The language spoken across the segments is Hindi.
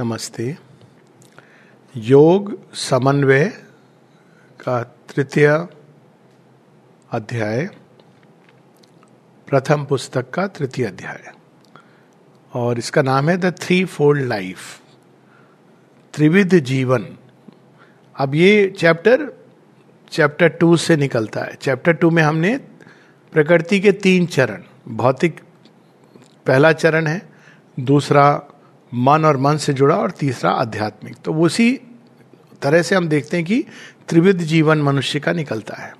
नमस्ते। योग समन्वय का तृतीय अध्याय, प्रथम पुस्तक का तृतीय अध्याय। और इसका नाम है द थ्री फोल्ड लाइफ त्रिविध जीवन। अब ये चैप्टर चैप्टर टू से निकलता है। चैप्टर टू में हमने प्रकृति के तीन चरण, भौतिक, पहला चरण है, दूसरा मन और मन से जुड़ा और तीसरा आध्यात्मिक। तो उसी तरह से हम देखते हैं कि त्रिविध जीवन मनुष्य का निकलता है।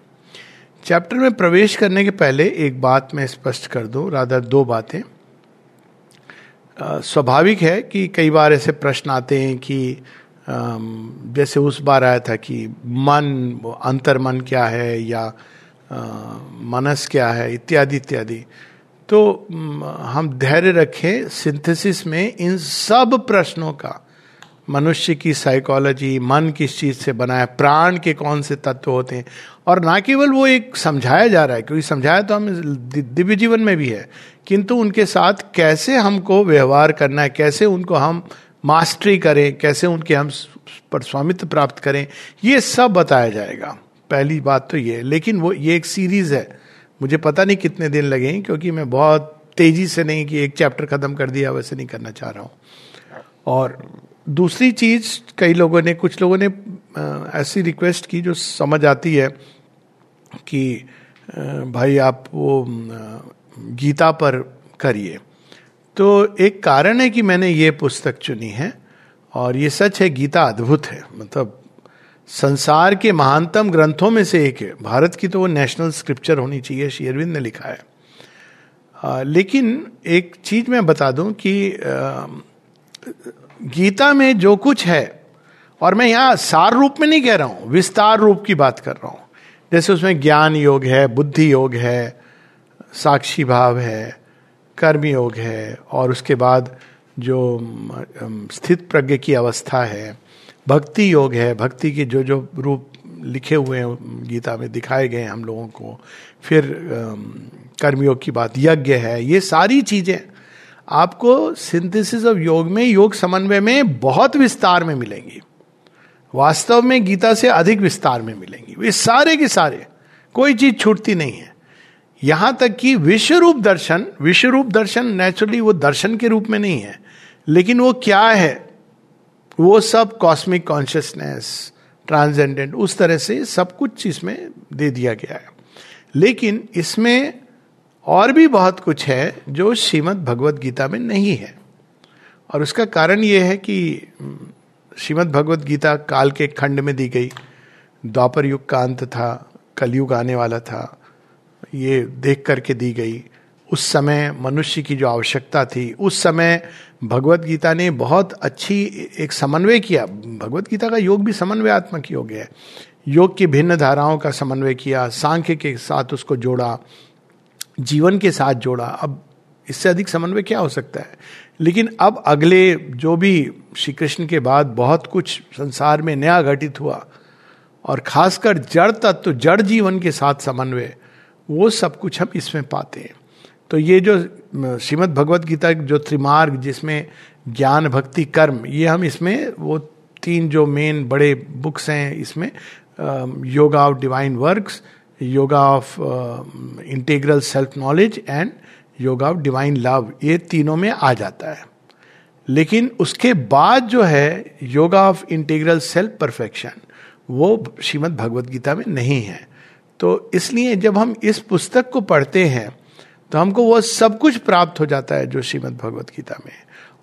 चैप्टर में प्रवेश करने के पहले एक बात मैं स्पष्ट कर दूँ, राधा दो बातें। स्वाभाविक है कि कई बार ऐसे प्रश्न आते हैं कि जैसे उस बार आया था कि मन अंतर मन क्या है या मनस क्या है, इत्यादि इत्यादि। तो हम धैर्य रखें सिंथेसिस में इन सब प्रश्नों का। मनुष्य की साइकोलॉजी मन किस चीज़ से बना है, प्राण के कौन से तत्व होते हैं। और ना केवल वो एक समझाया जा रहा है, क्योंकि समझाया तो हम दिव्य जीवन में भी है, किंतु उनके साथ कैसे हमको व्यवहार करना है, कैसे उनको हम मास्टरी करें, कैसे उनके हम पर स्वामित्व प्राप्त करें, ये सब बताया जाएगा। पहली बात तो ये, लेकिन वो, ये एक सीरीज़ है। मुझे पता नहीं कितने दिन लगे क्योंकि मैं बहुत तेज़ी से नहीं कि एक चैप्टर खत्म कर दिया, वैसे नहीं करना चाह रहा हूँ। और दूसरी चीज़, कई लोगों ने, कुछ लोगों ने ऐसी रिक्वेस्ट की जो समझ आती है कि भाई आप वो गीता पर करिए। तो एक कारण है कि मैंने ये पुस्तक चुनी है, और ये सच है, गीता अद्भुत है। मतलब संसार के महानतम ग्रंथों में से एक है। भारत की तो वो नेशनल स्क्रिप्चर होनी चाहिए श्री अरविंद ने लिखा है। आ, लेकिन एक चीज़ मैं बता दूँ कि आ, गीता में जो कुछ है और मैं यहाँ सार रूप में नहीं कह रहा हूँ विस्तार रूप की बात कर रहा हूँ। जैसे उसमें ज्ञान योग है बुद्धि योग है साक्षी भाव है कर्म योग है और उसके बाद जो स्थित प्रज्ञ की अवस्था है भक्ति योग है, भक्ति के जो जो रूप लिखे हुए हैं, गीता में दिखाए गए हैं हम लोगों को। फिर कर्मयोग की बात, यज्ञ है, ये सारी चीज़ें आपको सिंथेसिस ऑफ़ योग में, योग समन्वय में बहुत विस्तार में मिलेंगी। वास्तव में गीता से अधिक विस्तार में मिलेंगी। वे सारे के सारे, कोई चीज़ छूटती नहीं है। यहाँ तक कि विश्व रूप दर्शन विश्व रूप दर्शन नेचुरली वो दर्शन के रूप में नहीं है। लेकिन वो क्या है? वो सब कॉस्मिक कॉन्शियसनेस ट्रांसजेंडेंट उस तरह से सब कुछ इसमें दे दिया गया है। लेकिन इसमें और भी बहुत कुछ है जो श्रीमद भगवत गीता में नहीं है। और उसका कारण यह है कि श्रीमद भगवत गीता काल के खंड में दी गई। द्वापर युग का अंत था, कलयुग आने वाला था, ये देख करके दी गई। उस समय मनुष्य की जो आवश्यकता थी, उस समय भगवत गीता ने बहुत अच्छी एक समन्वय किया। भगवत गीता का योग भी समन्वयात्मक योग है। योग की भिन्न धाराओं का समन्वय किया, सांख्य के साथ उसको जोड़ा, जीवन के साथ जोड़ा। अब इससे अधिक समन्वय क्या हो सकता है? लेकिन अब अगले जो भी श्री कृष्ण के बाद बहुत कुछ संसार में नया घटित हुआ और खासकर जड़ तत्व तो जड़ जीवन के साथ समन्वय, वो सब कुछ हम इसमें पाते हैं। तो ये जो श्रीमद भगवत गीता जो त्रिमार्ग जिसमें ज्ञान, भक्ति, कर्म, ये हम इसमें, वो तीन जो मेन बड़े बुक्स हैं इसमें yoga of divine works yoga of integral self knowledge and yoga of divine love ये तीनों में आ जाता है। लेकिन उसके बाद जो है yoga of integral self perfection वो श्रीमद भगवत गीता में नहीं है। तो इसलिए जब हम इस पुस्तक को पढ़ते हैं तो हमको वह सब कुछ प्राप्त हो जाता है जो श्रीमद भगवत गीता में।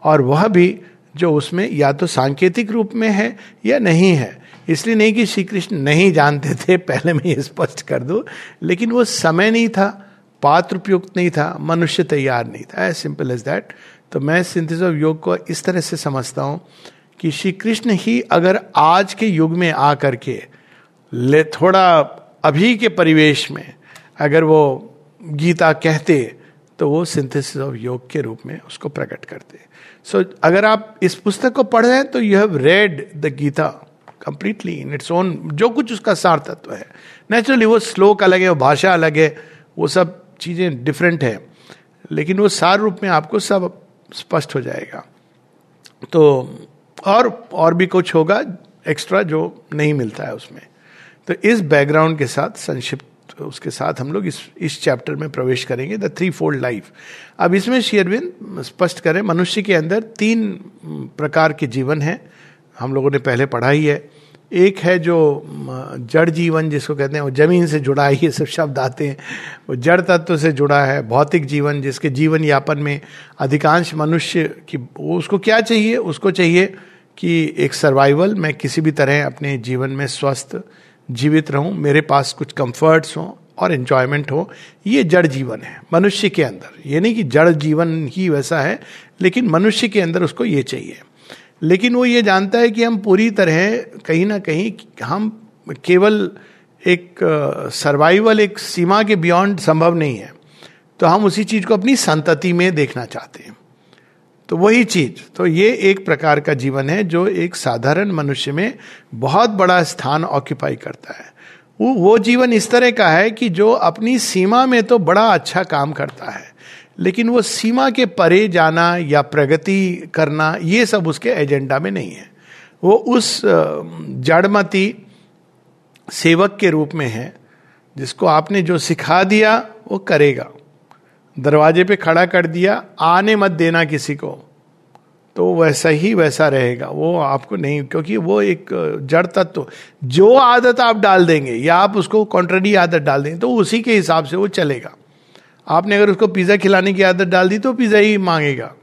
और वह भी जो उसमें या तो सांकेतिक रूप में है या नहीं है। इसलिए नहीं कि श्री कृष्ण नहीं जानते थे, पहले मैं ये स्पष्ट कर दू, लेकिन वो समय नहीं था, पात्र उपयुक्त नहीं था, मनुष्य तैयार नहीं था। एज सिंपल एज दैट तो मैं सिंथिस ऑफ़ योग को इस तरह से समझता हूँ कि श्री कृष्ण ही अगर आज के युग में आ करके ले, थोड़ा अभी के परिवेश में, अगर वो गीता कहते तो वो सिंथेसिस ऑफ़ योग के रूप में उसको प्रकट करते। सो so, अगर आप इस पुस्तक को पढ़ रहे हैं तो you have read the Gita completely in its own जो कुछ उसका सार तत्व है। नेचुरली वो श्लोक अलग है वो भाषा अलग है वो सब चीज़ें डिफरेंट है। लेकिन वो सार रूप में आपको सब स्पष्ट हो जाएगा। तो और और भी कुछ होगा एक्स्ट्रा जो नहीं मिलता है उसमें। तो इस बैकग्राउंड के साथ संक्षिप्त उसके साथ हम लोग इस इस चैप्टर में प्रवेश करेंगे द थ्री फोल्ड लाइफ अब इसमें शेयरविन स्पष्ट करें, मनुष्य के अंदर तीन प्रकार के जीवन हैं, हम लोगों ने पहले पढ़ा ही है। एक है जो जड़ जीवन जिसको कहते हैं, वो ज़मीन से जुड़ा है ये सब शब्द आते हैं। वो जड़ तत्व से जुड़ा है, भौतिक जीवन जिसके जीवन यापन में अधिकांश मनुष्य की उसको क्या चाहिए? उसको चाहिए कि एक सर्वाइवल मैं किसी भी तरह अपने जीवन में स्वस्थ जीवित रहूँ, मेरे पास कुछ कंफर्ट्स हों और एंजॉयमेंट हो, ये जड़ जीवन है, मनुष्य के अंदर। ये नहीं कि जड़ जीवन ही वैसा है, लेकिन मनुष्य के अंदर उसको ये चाहिए। लेकिन वो ये जानता है कि हम पूरी तरह कहीं ना कहीं, हम केवल एक सर्वाइवल एक सीमा के बियॉन्ड संभव नहीं है। तो हम उसी चीज़ को अपनी संतति में देखना चाहते हैं। तो वही चीज़। तो ये एक प्रकार का जीवन है जो एक साधारण मनुष्य में बहुत बड़ा स्थान ऑक्यूपाई करता है। वो वो जीवन इस तरह का है कि जो अपनी सीमा में तो बड़ा अच्छा काम करता है, लेकिन वो सीमा के परे जाना या प्रगति करना, ये सब उसके एजेंडा में नहीं है। वो उस जड़मती सेवक के रूप में है, जिसको आपने जो सिखा दिया, वो करेगा। दरवाजे पे खड़ा कर दिया, आने मत देना किसी को। तो वैसा ही वैसा रहेगा। वो आपको नहीं, क्योंकि वो एक जड़ तत्व। जो आदत आप डाल देंगे, या आप उसको कॉन्ट्रडी आदत डाल देंगे तो उसी के हिसाब से वो चलेगा। आपने अगर उसको पिज़्ज़ा खिलाने की आदत डाल दी तो पिज़्ज़ा ही मांगेगा।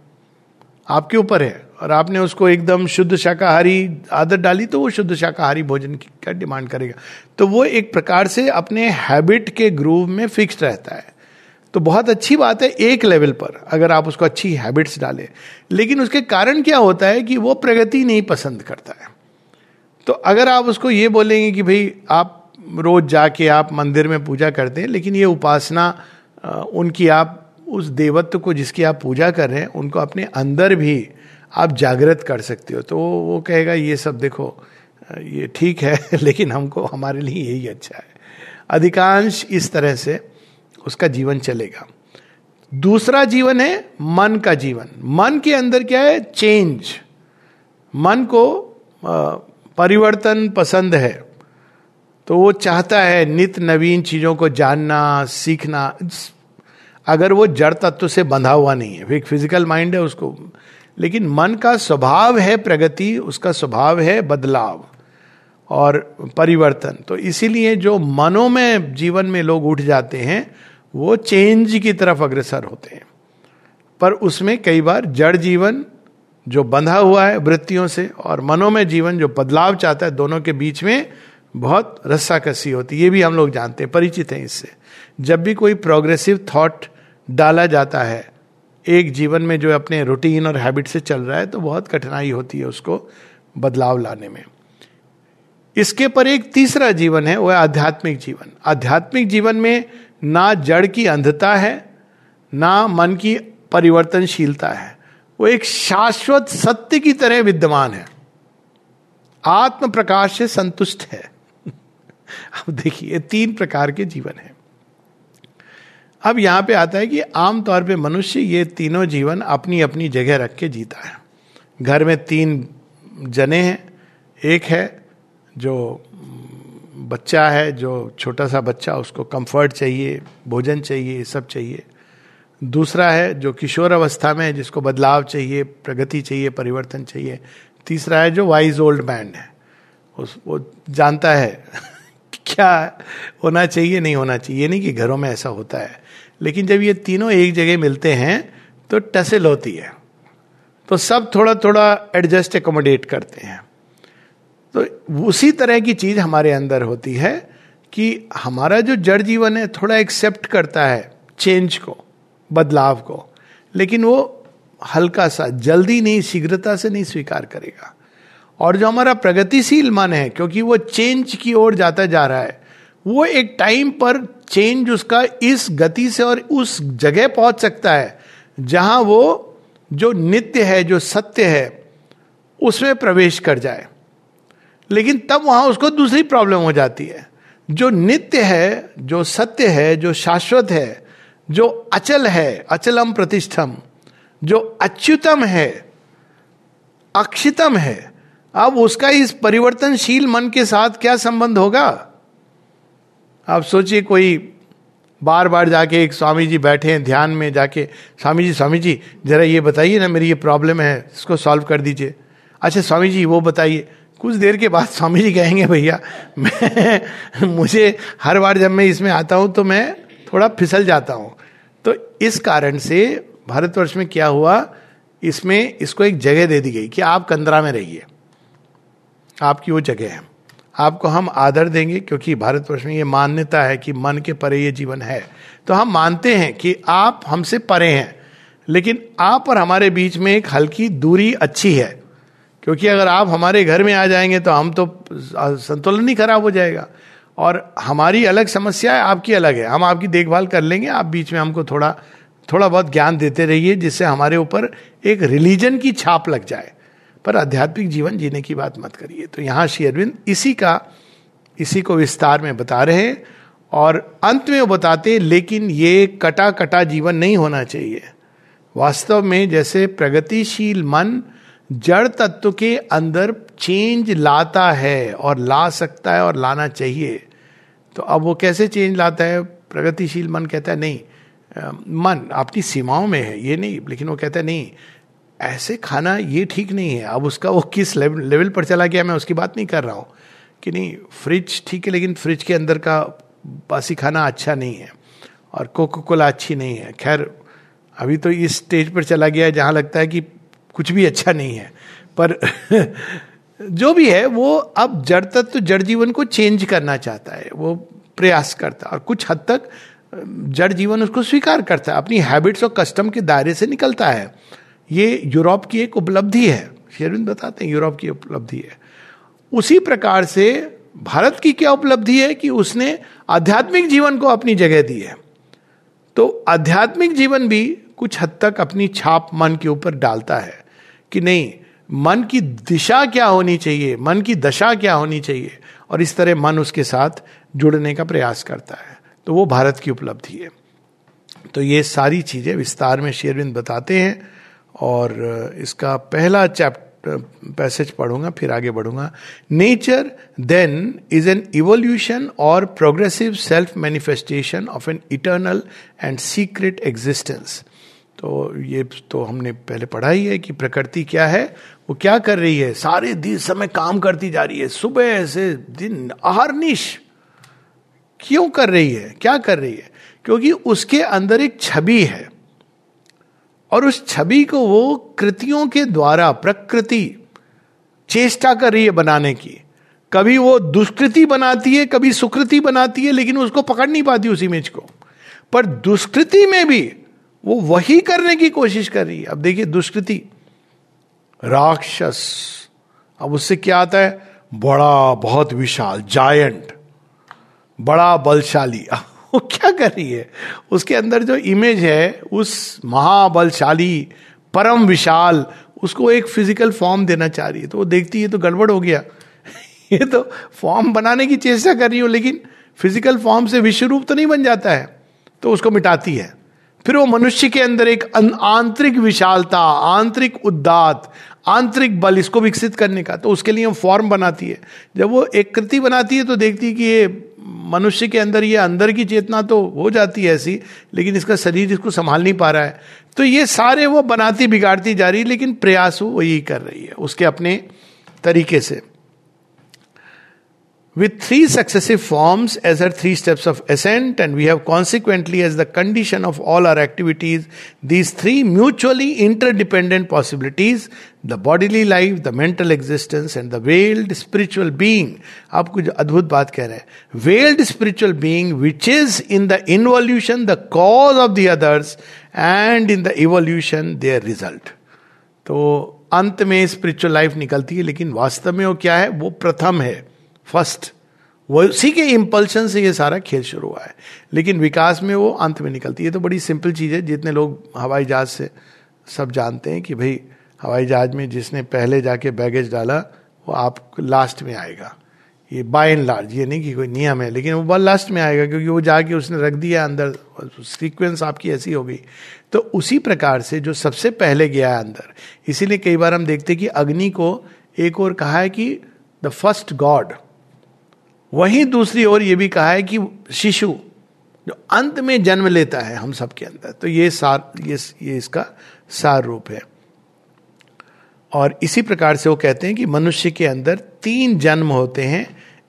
आपके ऊपर है। और आपने उसको एकदम शुद्ध शाकाहारी आदत डाली तो वो शुद्ध शाकाहारी भोजन का डिमांड करेगा। तो वो एक प्रकार से अपने हैबिट के ग्रूव में फिक्स रहता है। तो बहुत अच्छी बात है एक लेवल पर, अगर आप उसको अच्छी हैबिट्स डालें। लेकिन उसके कारण क्या होता है कि वो प्रगति नहीं पसंद करता है। तो अगर आप उसको ये बोलेंगे कि भाई, आप रोज जाके आप मंदिर में पूजा करते हैं, लेकिन ये उपासना उनकी आप, उस देवत्व को जिसकी आप पूजा कर रहे हैं, उनको अपने अंदर भी आप जागृत कर सकते हो तो वो कहेगा, ये सब देखो ये ठीक है, लेकिन हमको, हमारे लिए यही अच्छा है। अधिकांश इस तरह से उसका जीवन चलेगा। दूसरा जीवन है मन का जीवन। मन के अंदर क्या है? चेंज मन को परिवर्तन पसंद है। तो वो चाहता है नित नवीन चीज़ों को जानना, सीखना। अगर वो जड़ तत्व से बंधा हुआ नहीं है, एक फ़िज़िकल माइंड है उसको। लेकिन मन का स्वभाव है प्रगति, उसका स्वभाव है बदलाव और परिवर्तन। तो इसीलिए जो मनों में जीवन में लोग उठ जाते हैं वो चेंज की तरफ़ अग्रसर होते हैं। पर उसमें कई बार जड़ जीवन जो बंधा हुआ है वृत्तियों से और मनों में जीवन जो बदलाव चाहता है, दोनों के बीच में बहुत रस्सा कसी होती है। ये भी हम लोग जानते हैं, परिचित हैं इससे। जब भी कोई प्रोग्रेसिव थॉट डाला जाता है, एक जीवन में जो अपने रूटीन और हैबिट से चल रहा है तो बहुत कठिनाई होती है उसको बदलाव लाने में। इसके पर एक तीसरा जीवन है वह आध्यात्मिक जीवन। आध्यात्मिक जीवन में ना जड़ की अंधता है, ना मन की परिवर्तनशीलता है। वो एक शाश्वत सत्य की तरह विद्यमान है। आत्म प्रकाश से संतुष्ट है। अब देखिए तीन प्रकार के जीवन है। अब यहाँ पे आता है कि आमतौर पे मनुष्य ये तीनों जीवन अपनी अपनी जगह रख के जीता है। घर में तीन जने हैं। एक है जो बच्चा है, जो छोटा सा बच्चा, उसको कंफर्ट चाहिए, भोजन चाहिए, ये सब चाहिए। दूसरा है, जो किशोर अवस्था में है, जिसको बदलाव चाहिए, प्रगति चाहिए, परिवर्तन चाहिए। तीसरा है, जो वाइज ओल्ड मैन है। उस, वो जानता है क्या होना चाहिए, नहीं होना चाहिए। ये नहीं कि घरों में ऐसा होता है। लेकिन जब ये तीनों एक जगह मिलते हैं तो टसल होती है। तो सब थोड़ा थोड़ा एडजस्ट एकोमोडेट करते हैं। तो उसी तरह की चीज़ हमारे अंदर होती है कि हमारा जो जड़ जीवन है थोड़ा एक्सेप्ट करता है चेंज को, बदलाव को, लेकिन वो हल्का सा, जल्दी नहीं, शीघ्रता से नहीं स्वीकार करेगा। और जो हमारा प्रगतिशील मन है, क्योंकि वो चेंज की ओर जाता जा रहा है, वो एक टाइम पर चेंज उसका इस गति से और उस जगह पहुँच सकता है, जहाँ वो जो नित्य है, जो सत्य है, उसमें प्रवेश कर जाए। लेकिन तब वहाँ उसको दूसरी प्रॉब्लम हो जाती है। जो नित्य है, जो सत्य है, जो शाश्वत है, जो अचल है, अचलम प्रतिष्ठम, जो अच्युतम है, अक्षितम है, अब उसका इस परिवर्तनशील मन के साथ क्या संबंध होगा? आप सोचिए, कोई बार बार जाके एक स्वामी जी बैठे हैं, ध्यान में जाके स्वामी जी स्वामी जी जरा ये बताइए ना, मेरी ये प्रॉब्लम है, इसको सॉल्व कर दीजिए। अच्छा स्वामी जी वो बताइए। कुछ देर के बाद स्वामी जी कहेंगे, भैया, मैं, मुझे हर बार जब मैं इसमें आता हूँ तो मैं थोड़ा फिसल जाता हूँ। तो इस कारण से भारतवर्ष में क्या हुआ? इसमें इसको एक जगह दे दी गई कि आप कंदरा में रहिए। आपकी वो जगह है। आपको हम आदर देंगे क्योंकि भारतवर्ष में ये मान्यता है कि मन के परे ये जीवन है। तो हम मानते हैं कि आप हमसे परे हैं, लेकिन आप और हमारे बीच में एक हल्की दूरी अच्छी है। क्योंकि अगर आप हमारे घर में आ जाएँगे तो हम तो संतुलन ही खराब हो जाएगा। और हमारी अलग समस्या है, आपकी अलग है। हम आपकी देखभाल कर लेंगे, आप बीच में हमको थोड़ा थोड़ा बहुत ज्ञान देते रहिए, जिससे हमारे ऊपर एक रिलीजन की छाप लग जाए। पर आध्यात्मिक जीवन जीने की बात मत करिए। तो यहाँ श्री अरविंद इसी का, इसी को विस्तार में बता रहे हैं और अंत में वो बताते लेकिन ये कटा कटा जीवन नहीं होना चाहिए। वास्तव में जैसे प्रगतिशील मन जड़ तत्व के अंदर चेंज लाता है और ला सकता है और लाना चाहिए। तो अब वो कैसे चेंज लाता है? प्रगतिशील मन कहता है, नहीं मन आपकी सीमाओं में है, ये नहीं। लेकिन वो कहता है, नहीं, ऐसे खाना ये ठीक नहीं है। अब उसका वो किस लेवल पर चला गया, मैं उसकी बात नहीं कर रहा हूँ। कि नहीं फ्रिज ठीक है, लेकिन फ्रिज के अंदर का बासी खाना अच्छा नहीं है और कोको कोला अच्छी नहीं है। खैर, अभी तो इस स्टेज पर चला गया है, जहाँ लगता है कि कुछ भी अच्छा नहीं है। पर जो भी है, वो अब जड़ तत्व तो जड़ जीवन को चेंज करना चाहता है। वो प्रयास करता है। और कुछ हद तक, जड़ जीवन उसको स्वीकार करता है। अपनी हैबिट्स और कस्टम के दायरे से निकलता है। ये यूरोप की एक उपलब्धि है। शेरविंद बताते हैं, यूरोप की उपलब्धि है। उसी प्रकार से भारत की क्या उपलब्धि है कि उसने आध्यात्मिक जीवन को अपनी जगह दी है। तो आध्यात्मिक जीवन भी कुछ हद तक अपनी छाप मन के ऊपर डालता है। कि नहीं, मन की दिशा क्या होनी चाहिए? मन की दशा क्या होनी चाहिए? और इस तरह मन उसके साथ जुड़ने का प्रयास करता है। तो वो भारत की उपलब्धि है। तो ये सारी चीज़ें विस्तार में शेरविंद बताते हैं और इसका पहला चैप्टर पैसेज पढ़ूँगा, फिर आगे बढ़ूँगा। Nature then is an evolution or progressive self manifestation of an eternal and secret existence. तो ये तो हमने पहले पढ़ा ही है कि प्रकृति क्या है, वो क्या कर रही है। सारे दिन समय काम करती जा रही है। सुबह से दिन अहरनिश क्यों कर रही है? क्या कर रही है? क्योंकि उसके अंदर एक छवि है। और उस छवि को वो कृतियों के द्वारा प्रकृति चेष्टा कर रही है बनाने की। कभी वो दुष्कृति बनाती है, कभी सुकृति बनाती है, लेकिन उसको पकड़ नहीं पाती उस इमेज को। पर दुष्कृति में भी वो वही करने की कोशिश कर रही है। अब देखिए दुष्कृति, राक्षस, अब उससे क्या आता है? बड़ा, बहुत विशाल जायंट बड़ा बलशाली। वो क्या कर रही है? उसके अंदर जो इमेज है, उस महाबलशाली, परम विशाल, उसको एक फ़िज़िकल फॉर्म देना चाह रही है। तो वो देखती है तो गड़बड़ हो गया। ये तो फॉर्म बनाने की चेष्टा कर रही हो, लेकिन फ़िज़िकल फॉर्म से विश्व रूप तो नहीं बन जाता है। तो उसको मिटाती है। फिर वो मनुष्य के अंदर एक आंतरिक विशालता, आंतरिक उद्दात, आंतरिक बल इसको विकसित करने का तो उसके लिए फॉर्म बनाती है। जब वो एक कृति बनाती है तो देखती है कि ये मनुष्य के अंदर, ये अंदर की चेतना तो हो जाती है ऐसी, लेकिन इसका शरीर इसको संभाल नहीं पा रहा है। तो ये सारे वो बनाती, बिगाड़ती जा रही है लेकिन प्रयास वो यही कर रही है, उसके अपने तरीके से। With three successive forms as her three steps of ascent, and we have consequently, as the condition of all our activities, these three mutually interdependent possibilities the bodily life, the mental existence, and the veiled spiritual being. आप कुछ अद्भुत बात कह रहे हैं veiled spiritual being which is in the involution the cause of the others and in the evolution their result तो अंत में स्पिरिचुअल लाइफ निकलती है लेकिन वास्तव में वो क्या है वो प्रथम है फ़र्स्ट। वो उसी के इम्पल्शन से ये सारा खेल शुरू हुआ है। लेकिन विकास में वो अंत में निकलती है। तो बड़ी सिंपल चीज़ है। जितने लोग हवाई जहाज़ से सब जानते हैं कि भाई हवाई जहाज़ में जिसने पहले जाके बैगेज डाला, वो आप लास्ट में आएगा। ये बाय एंड लार्ज ये नहीं कि कोई नियम है, लेकिन वो बहुत लास्ट में आएगा, क्योंकि वो जाके उसने रख दिया अंदर। सीक्वेंस आपकी ऐसी हो गई। तो उसी प्रकार से जो सबसे पहले गया है अंदर, इसीलिए कई बार हम देखते कि अग्नि को एक और कहा है कि द फ़र्स्ट गॉड वहीं दूसरी ओर यह भी कहा है कि शिशु जो अंत में जन्म लेता है हम सबके अंदर तो ये सार ये, ये इसका सार रूप है। और इसी प्रकार से वो कहते हैं कि मनुष्य के अंदर तीन जन्म होते हैं।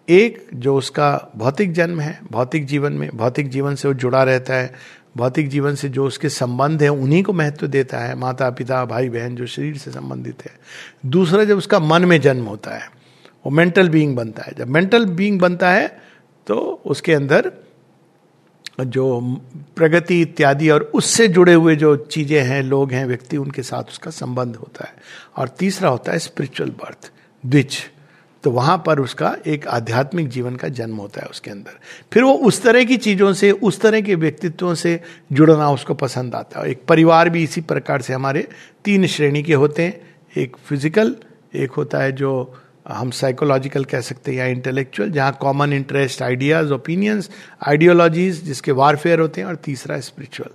एक जो उसका भौतिक जन्म है भौतिक जीवन में भौतिक जीवन से वो जुड़ा रहता है भौतिक जीवन से जो उसके संबंध है उन्हीं को महत्व देता है। माता पिता भाई बहन जो शरीर से संबंधित है। दूसरा जब उसका मन में जन्म होता है वो मेंटल बीइंग बनता है। जब मेंटल बीइंग बनता है तो उसके अंदर जो प्रगति इत्यादि और उससे जुड़े हुए जो चीज़ें हैं, लोग हैं, व्यक्ति, उनके साथ उसका संबंध होता है। और तीसरा होता है स्पिरिचुअल बर्थ द्विज। तो वहाँ पर उसका एक आध्यात्मिक जीवन का जन्म होता है उसके अंदर। फिर वो उस तरह की चीज़ों से, उस तरह के व्यक्तित्वों से जुड़ना उसको पसंद आता है। एक परिवार भी इसी प्रकार से हमारे तीन श्रेणी के होते हैं। एक फ़िज़िकल एक होता है जो हम साइकोलॉजिकल कह सकते हैं, या इंटेलेक्चुअल जहाँ common interest ideas opinions ideologies जिसके वारफेयर होते हैं, और तीसरा स्पिरिचुअल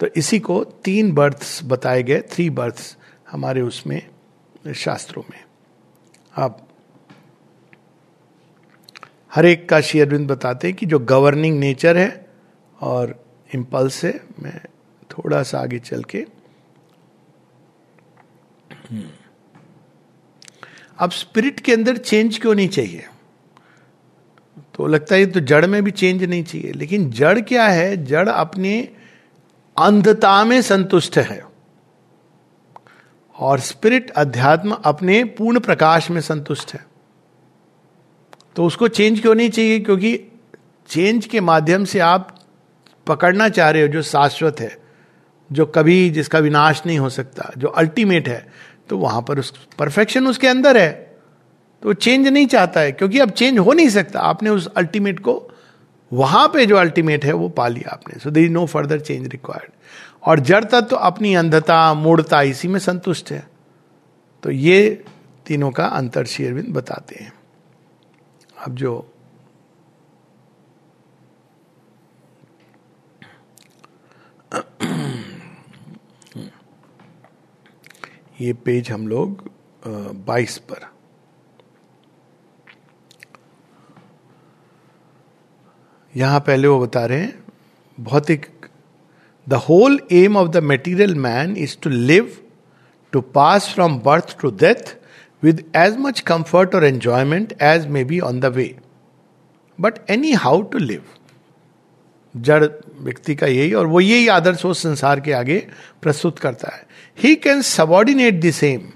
तो इसी को तीन बर्थ्स बताए गए थ्री बर्थ्स हमारे उसमें, शास्त्रों में. अब, हर एक का शेयरविंद बताते हैं कि जो गवर्निंग नेचर है, और इम्पल्स है, मैं थोड़ा सा आगे चल के अब स्पिरिट के अंदर चेंज क्यों नहीं चाहिए? तो लगता है तो जड़ में भी चेंज नहीं चाहिए। लेकिन जड़ क्या है? जड़ अपने अंधता में संतुष्ट है। और स्पिरिट अध्यात्म अपने पूर्ण प्रकाश में संतुष्ट है। तो उसको चेंज क्यों नहीं चाहिए? क्योंकि चेंज के माध्यम से आप पकड़ना चाह रहे हो जो शाश्वत है, जो कभी जिसका विनाश नहीं हो सकता, जो अल्टीमेट है। तो वहाँ पर उस परफेक्शन उसके अंदर है। तो चेंज नहीं चाहता है, क्योंकि अब चेंज हो नहीं सकता। आपने उस अल्टीमेट को वहाँ पे जो अल्टीमेट है, वो पा लिया आपने। So there no further change required और जड़ तत्व तो अपनी अंधता मूर्ता इसी में संतुष्ट है। तो ये तीनों का अंतर शेरविंद बताते हैं। अब जो ये पेज हम लोग बाईस पर। यहाँ पहले वो बता रहे हैं, भौतिक the whole aim of the material man is to live to pass from birth to death with as much comfort or enjoyment as may be on the way but anyhow to live जड़ व्यक्ति का यही, और वो यही आदर्श वो संसार के आगे प्रस्तुत करता है। He can subordinate the same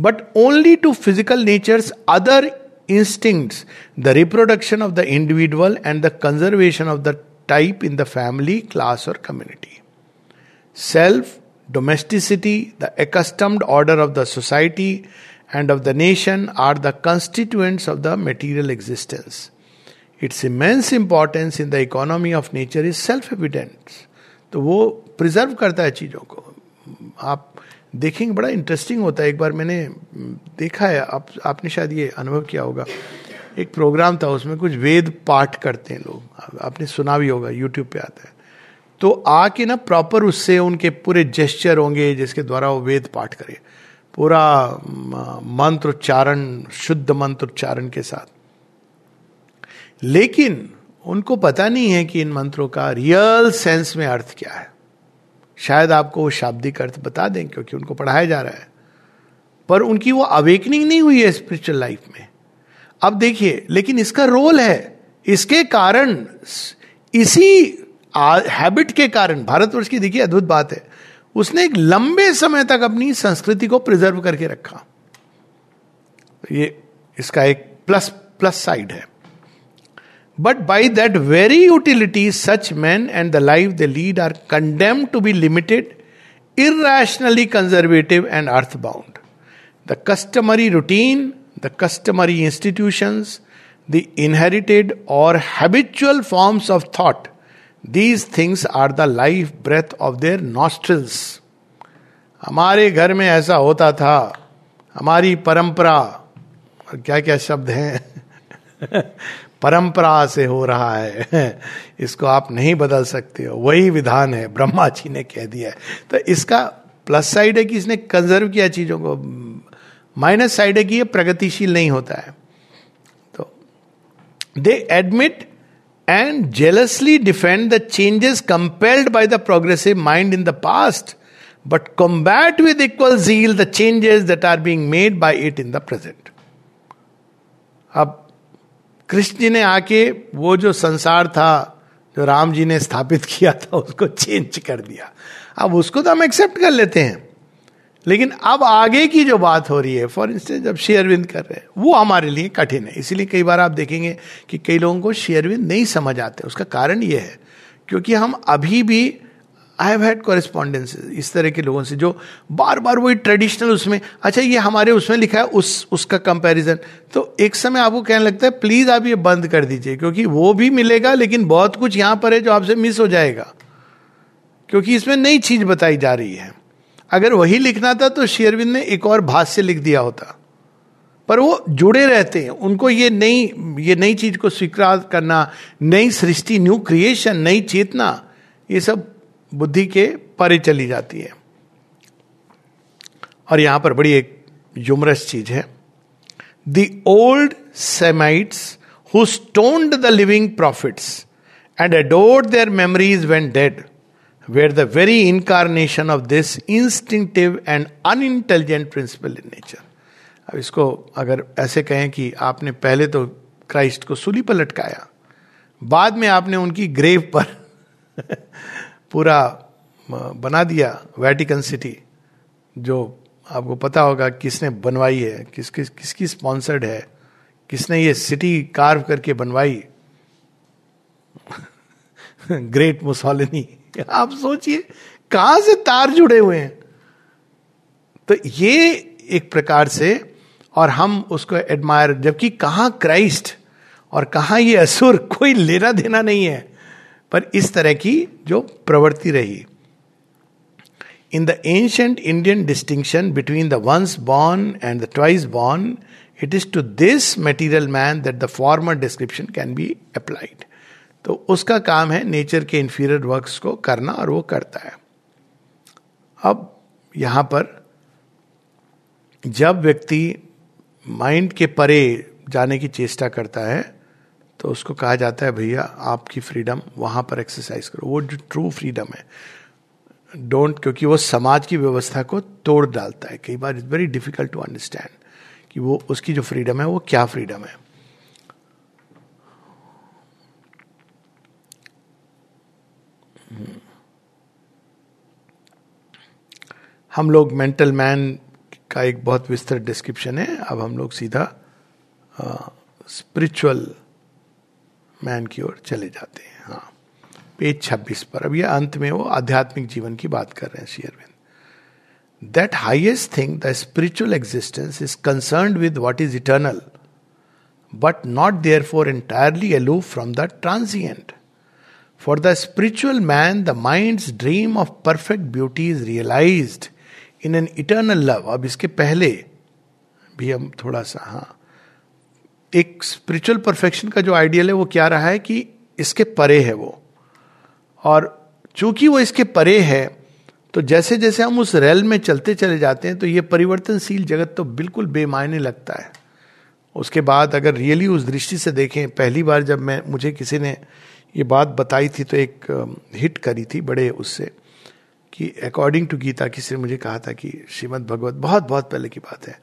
but only to physical natures other instincts, the reproduction of the individual and the conservation of the type in the family, class, or community. Self, domesticity, the accustomed order of the society and of the nation are the constituents of the material existence. Its immense importance in the economy of nature is self evident. तो वो प्रिजर्व करता है चीजों को आप देखेंगे, बड़ा इंटरेस्टिंग होता है। एक बार मैंने देखा है, आप, आपने शायद ये अनुभव किया होगा। एक प्रोग्राम था, उसमें कुछ वेद पाठ करते हैं लोग। आपने सुना भी होगा यूट्यूब पे आता है। तो आके ना प्रॉपर उससे उनके पूरे जेस्चर होंगे, जिसके द्वारा वो वेद पाठ करे। पूरा मंत्र उच्चारण शुद्ध मंत्र उच्चारण के साथ। लेकिन, उनको पता नहीं है कि इन मंत्रों का रियल सेंस में अर्थ क्या है। शायद आपको वो शाब्दिक अर्थ बता दें क्योंकि उनको पढ़ाया जा रहा है। पर उनकी वो अवेकनिंग नहीं हुई है स्पिरिचुअल लाइफ में। अब देखिए, लेकिन इसका रोल है। इसके कारण, इसी हैबिट के कारण, भारतवर्ष की देखिए अद्भुत बात है। उसने एक लंबे समय तक अपनी संस्कृति को प्रिजर्व करके रखा। ये इसका एक प्लस प्लस साइड है। But by that very utility, such men and the life they lead are condemned to be limited, irrationally conservative, and earthbound. The customary routine, the customary institutions, the inherited or habitual forms of thought, these things are the life breath of their nostrils. हमारे घर में ऐसा होता था हमारी परंपरा और क्या क्या शब्द हैं परंपरा से हो रहा है, इसको आप नहीं बदल सकते हो। वही विधान है, ब्रह्मा जी ने कह दिया है। तो इसका प्लस साइड है कि इसने कंजर्व किया चीज़ों को। माइनस साइड है कि ये प्रगतिशील नहीं होता है। तो they admit and jealously defend the changes compelled by the progressive mind in the past but combat with equal zeal the changes that are being made by it in the present अब कृष्ण जी ने आके वो जो संसार था, जो राम जी ने स्थापित किया था, उसको चेंज कर दिया। अब उसको तो हम एक्सेप्ट कर लेते हैं। लेकिन अब आगे की जो बात हो रही है फॉर इंस्टेंस जब शेयरविंद कर रहे हैं, वो हमारे लिए कठिन है। इसीलिए कई बार आप देखेंगे कि कई लोगों को शेयरविंद नहीं समझ आते। उसका कारण ये है, क्योंकि हम अभी भी आई हैव हैड कॉरेस्पॉन्डेंस इस तरह के लोगों से जो बार बार वही ट्रेडिशनल उसमें अच्छा ये हमारे उसमें लिखा है उस, उसका कंपैरिजन तो एक समय आपको कहने लगता है प्लीज़ आप ये बंद कर दीजिए, क्योंकि वो भी मिलेगा, लेकिन बहुत कुछ यहाँ पर है जो आपसे मिस हो जाएगा। क्योंकि इसमें नई चीज़ बताई जा रही है। अगर वही लिखना था तो शेयरविंद ने एक और भाष्य लिख दिया होता। पर वो जुड़े रहते हैं, उनको ये नई ये नई चीज़ को स्वीकार करना, नई सृष्टि न्यू क्रिएशन नई चेतना, ये सब बुद्धि के परे चली जाती है। और यहाँ पर बड़ी एक यूमरस चीज़ है। The old Semites who stoned the living prophets and adored their memories when dead were the very incarnation of this instinctive and unintelligent principle in nature अब इसको अगर ऐसे कहें कि आपने पहले तो क्राइस्ट को सुली पर लटकाया, बाद में आपने उनकी ग्रेव पर पूरा बना दिया वेटिकन सिटी जो आपको पता होगा किसने बनवाई है, किस किस, किसकी स्पॉन्सर्ड है, किसने ये सिटी कार्व करके बनवाई। ग्रेट मुसोलिनी आप सोचिए, कहाँ से तार जुड़े हुए हैं? तो ये एक प्रकार से, और हम उसको एडमायर जबकि कहा क्राइस्ट और कहा ये असुर, कोई लेना देना नहीं है। पर इस तरह की जो प्रवृत्ति रही। In the ancient Indian distinction between the once born and the twice born it is to this material man that the former description can be applied तो उसका काम है नेचर के इंफीरियर वर्क्स को करना और वो करता है। अब यहाँ पर जब व्यक्ति माइंड के परे जाने की चेष्टा करता है तो उसको कहा जाता है, भैया, आपकी फ्रीडम वहाँ पर एक्सरसाइज करो। वो जो ट्रू फ्रीडम है डोंट क्योंकि वो समाज की व्यवस्था को तोड़ डालता है। कई बार it's very difficult to understand कि वो, उसकी जो फ्रीडम है, वो क्या फ्रीडम है। हम लोग मेंटल मैन का एक बहुत विस्तृत डिस्क्रिप्शन है। अब हम लोग सीधा स्पिरिचुअल मैन की ओर चले जाते हैं हाँ। पेज 26 पर। अब ये अंत में वो आध्यात्मिक जीवन की बात कर रहे हैं शेयरविंद that highest thing the spiritual existence is concern with what is eternal but not therefore entirely अलूव from the transient for the spiritual man the mind dream of perfect beauty is realise in an eternal love अब इसके पहले भी हम थोड़ा सा हाँ एक स्पिरिचुअल परफेक्शन का जो आइडियल है, वो क्या रहा है कि इसके परे है वो। और चूँकि वो इसके परे है तो जैसे जैसे हम उस रेल में चलते चले जाते हैं तो ये परिवर्तनशील जगत तो बिल्कुल बेमायने लगता है। उसके बाद अगर रियली उस दृष्टि से देखें, पहली बार जब मैं, मुझे किसी ने ये बात बताई थी तो एक हिट करी थी बड़े उससे कि अकॉर्डिंग टू गीता, किसी ने मुझे कहा था कि श्रीमद भगवत बहुत बहुत पहले की बात है।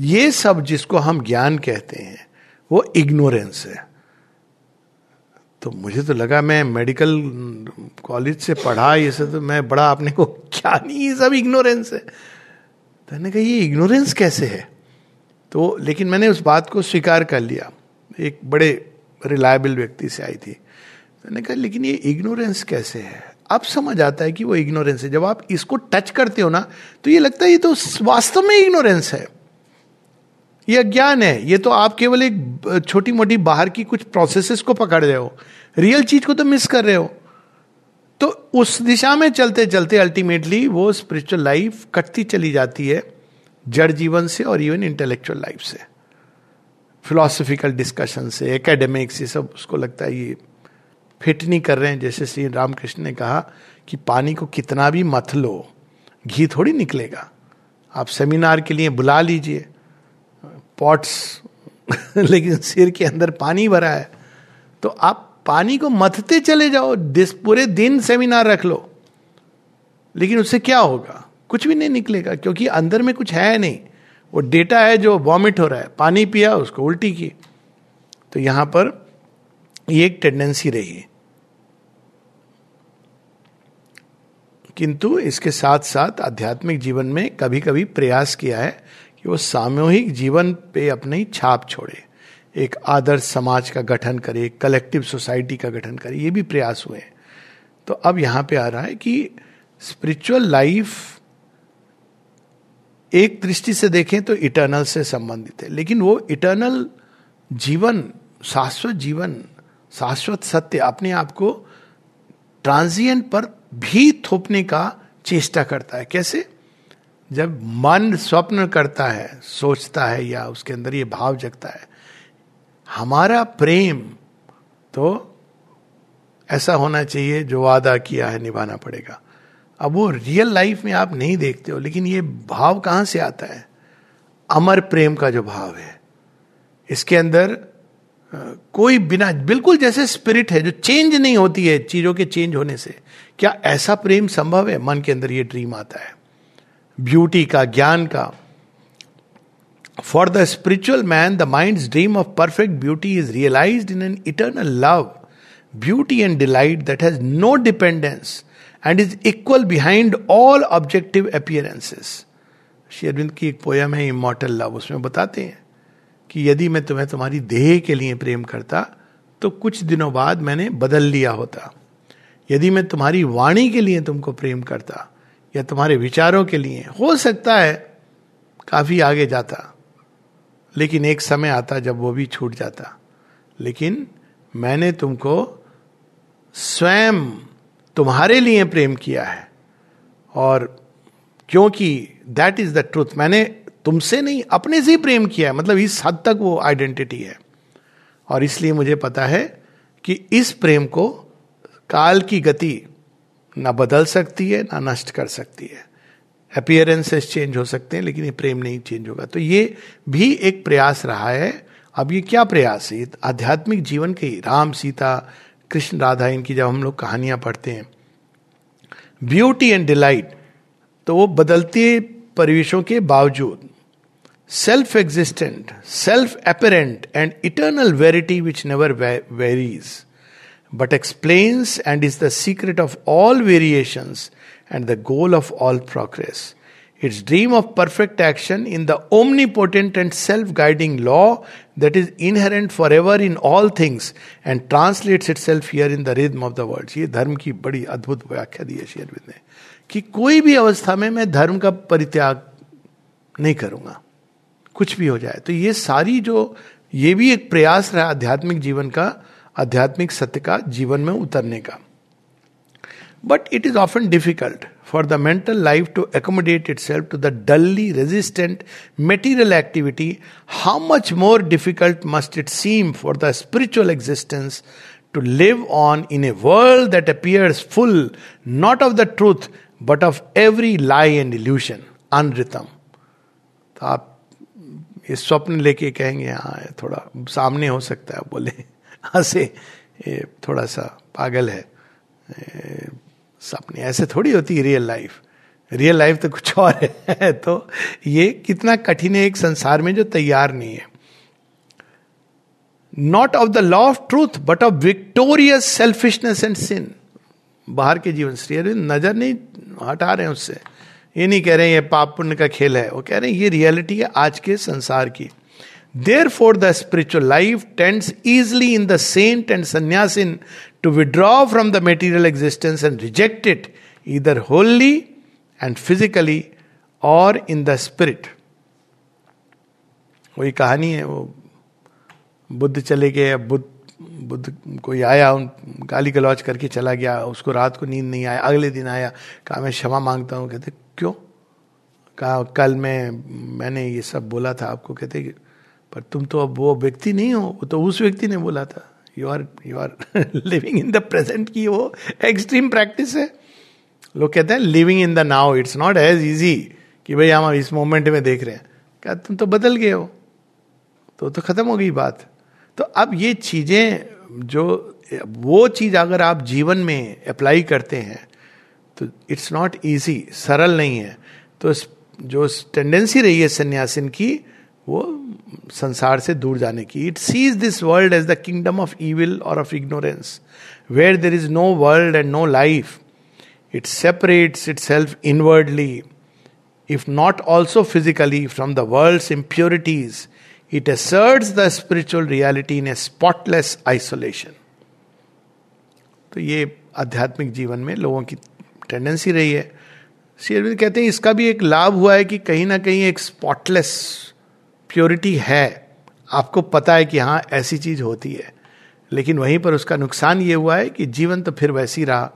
ये सब जिसको हम ज्ञान कहते हैं, वो इग्नोरेंस है। तो मुझे तो लगा मैं मेडिकल कॉलेज से पढ़ा ये सब तो मैं बड़ा अपने को क्या नहीं, ये सब इग्नोरेंस है। तो मैंने कहा, ये इग्नोरेंस कैसे है? तो लेकिन मैंने उस बात को स्वीकार कर लिया। एक बड़े रिलायबल व्यक्ति से आई थी। मैंने कहा, लेकिन ये इग्नोरेंस कैसे है? अब समझ आता है कि वो इग्नोरेंस है। जब आप इसको टच करते हो ना तो ये लगता है ये तो वास्तव में इग्नोरेंस है। ये अज्ञान है। ये तो आप केवल एक छोटी मोटी बाहर की कुछ प्रोसेसेस को पकड़ रहे हो। रियल चीज़ को तो मिस कर रहे हो। तो उस दिशा में चलते चलते अल्टीमेटली वो स्पिरिचुअल लाइफ कटती चली जाती है, जड़ जीवन से और इवन इंटेलेक्चुअल लाइफ से। फिलोसफिकल डिस्कशन से एकेडमिक्स ये सब उसको लगता है ये फिट नहीं कर रहे हैं। जैसे श्री रामकृष्ण ने कहा कि पानी को कितना भी मथ लो, घी थोड़ी निकलेगा। आप सेमिनार के लिए बुला लीजिए। पॉट्स लेकिन सिर के अंदर पानी भरा है। तो आप पानी को मथते चले जाओ, दिस पूरे दिन सेमिनार रख लो। लेकिन उससे क्या होगा? कुछ भी नहीं निकलेगा, क्योंकि अंदर में कुछ है नहीं। वो डेटा है जो वॉमिट हो रहा है। पानी पिया, उसको उल्टी की। तो यहाँ पर ये एक टेंडेंसी रही है। किंतु इसके साथ साथ आध्यात्मिक जीवन में कभी कभी प्रयास किया है कि वो सामूहिक जीवन पे अपनी छाप छोड़े। एक आदर्श समाज का गठन करे कलेक्टिव सोसाइटी का गठन करे, ये भी प्रयास हुए तो अब यहाँ पे आ रहा है कि स्पिरिचुअल लाइफ एक दृष्टि से देखें तो इटर्नल से संबंधित है। लेकिन वो इटर्नल जीवन, शाश्वत जीवन, शाश्वत सत्य अपने आप को ट्रांजिएंट पर भी थोपने का चेष्टा करता है। कैसे? जब मन स्वप्न करता है, सोचता है या उसके अंदर ये भाव जगता है, हमारा प्रेम तो ऐसा होना चाहिए जो वादा किया है, निभाना पड़ेगा। अब वो रियल लाइफ में आप नहीं देखते हो, लेकिन ये भाव कहाँ से आता है? अमर प्रेम का जो भाव है, इसके अंदर कोई बिना, बिल्कुल जैसे स्पिरिट है, जो चेंज नहीं होती है, चीज़ों के चेंज होने से। क्या ऐसा प्रेम संभव है? मन के अंदर ये ड्रीम आता है। ब्यूटी का ज्ञान का for the spiritual man the mind dream of perfect beauty is realise in an eternal love beauty and delight that has no dependence and is equal behind all objective appearances Shri Aurobindo की एक पोयम है इमोटल लव उसमें बताते हैं कि यदि मैं तुम्हें तुम्हारी देह के लिए प्रेम करता तो कुछ दिनों बाद मैंने बदल लिया होता। यदि मैं तुम्हारी वाणी के लिए तुमको प्रेम करता या तुम्हारे विचारों के लिए, हो सकता है काफ़ी आगे जाता, लेकिन एक समय आता जब वो भी छूट जाता। लेकिन मैंने तुमको स्वयं तुम्हारे लिए प्रेम किया है, और क्योंकि दैट इज़ द ट्रूथ मैंने तुमसे नहीं, अपने से ही प्रेम किया है मतलब इस हद तक वो आइडेंटिटी है। और इसलिए मुझे पता है कि इस प्रेम को काल की गति ना बदल सकती है, ना नष्ट कर सकती है। अपियरेंसेस चेंज हो सकते हैं, लेकिन ये प्रेम नहीं चेंज होगा। तो ये भी एक प्रयास रहा है। अब ये क्या प्रयास है? आध्यात्मिक जीवन के राम, सीता, कृष्ण, राधा, इनकी जब हम लोग कहानियाँ पढ़ते हैं। ब्यूटी एंड डिलाइट तो वो बदलते परिवेशों के बावजूद self existent self apparent and eternal verity which never varies but explains and is the secret of all variations and the goal of all progress Its dream of perfect action in the omnipotent and self guiding law that is inherent forever in all things and translates itself here in the rhythm of the world. ये धर्म की बड़ी अद्भुत व्याख्या दी है शेरविंद ने कि कोई भी अवस्था में मैं धर्म का परित्याग नहीं करूँगा कुछ भी हो जाए तो ये सारी जो ये भी एक प्रयास रहा आध्यात्मिक जीवन का आध्यात्मिक सत्य का जीवन में उतरने का। But it is often difficult for the mental life to accommodate itself to the dully resistant material activity how much more difficult must it seem for the spiritual existence to live on in a world that appears full not of the truth but of every lie and illusion अनरितम तो आप इस स्वप्न लेके कहेंगे हाँ थोड़ा सामने हो सकता है बोले। हंसे ये थोड़ा सा पागल है। सपने ऐसे थोड़ी होती है रियल लाइफ रियल लाइफ तो कुछ और है तो ये कितना कठिन है एक संसार में जो तैयार नहीं है। Not of the law of truth but of victorious selfishness and sin बाहर के जीवन श्री अरविंद नज़र नहीं हटा रहे हैं उससे। ये नहीं कह रहे हैं ये पाप पुण्य का खेल है। वो कह रहे हैं ये रियलिटी है आज के संसार की। Therefore the spiritual life tends easily in the saint and sannyasin to withdraw from the material existence and reject it, either wholly and physically or in the spirit वही कहानी है, वो बुद्ध चले गए बुद्ध बुद्ध कोई आया, उन गाली गलौज करके चला गया, उसको रात को नींद नहीं आया, अगले दिन आया, कहा, मैं क्षमा माँगता हूँ। कहते, क्यों? कहा, कल मैं, मैंने ये सब बोला था आपको। कहते पर तुम तो अब वो व्यक्ति नहीं हो, वो तो उस व्यक्ति ने बोला था you are you are living in the present की वो एक्सट्रीम प्रैक्टिस है. लोग कहते हैं living in the now it's not as easy कि भाई हम इस मोमेंट में देख रहे हैं. क्या तुम तो बदल गए हो? तो तो खत्म हो गई बात। तो अब ये चीज़ें जो, वो चीज़ अगर आप जीवन में अप्लाई करते हैं तो इट्स नॉट ईजी सरल नहीं है। तो जो टेंडेंसी रही है सन्यासिन की वो संसार से दूर जाने की। It sees this world as the kingdom of evil or of ignorance where there is no world and no life it separates itself inwardly if not also physically from the world impurities it asserts the spiritual reality in a spotless isolation तो ये आध्यात्मिक जीवन में लोगों की टेंडेंसी रही है। श्री कहते हैं, इसका भी एक लाभ हुआ है कि कहीं ना कहीं एक स्पॉटलेस प्योरिटी है, आपको पता है कि हाँ ऐसी चीज़ होती है। लेकिन वहीं पर उसका नुकसान ये हुआ है कि जीवन तो फिर वैसी रहा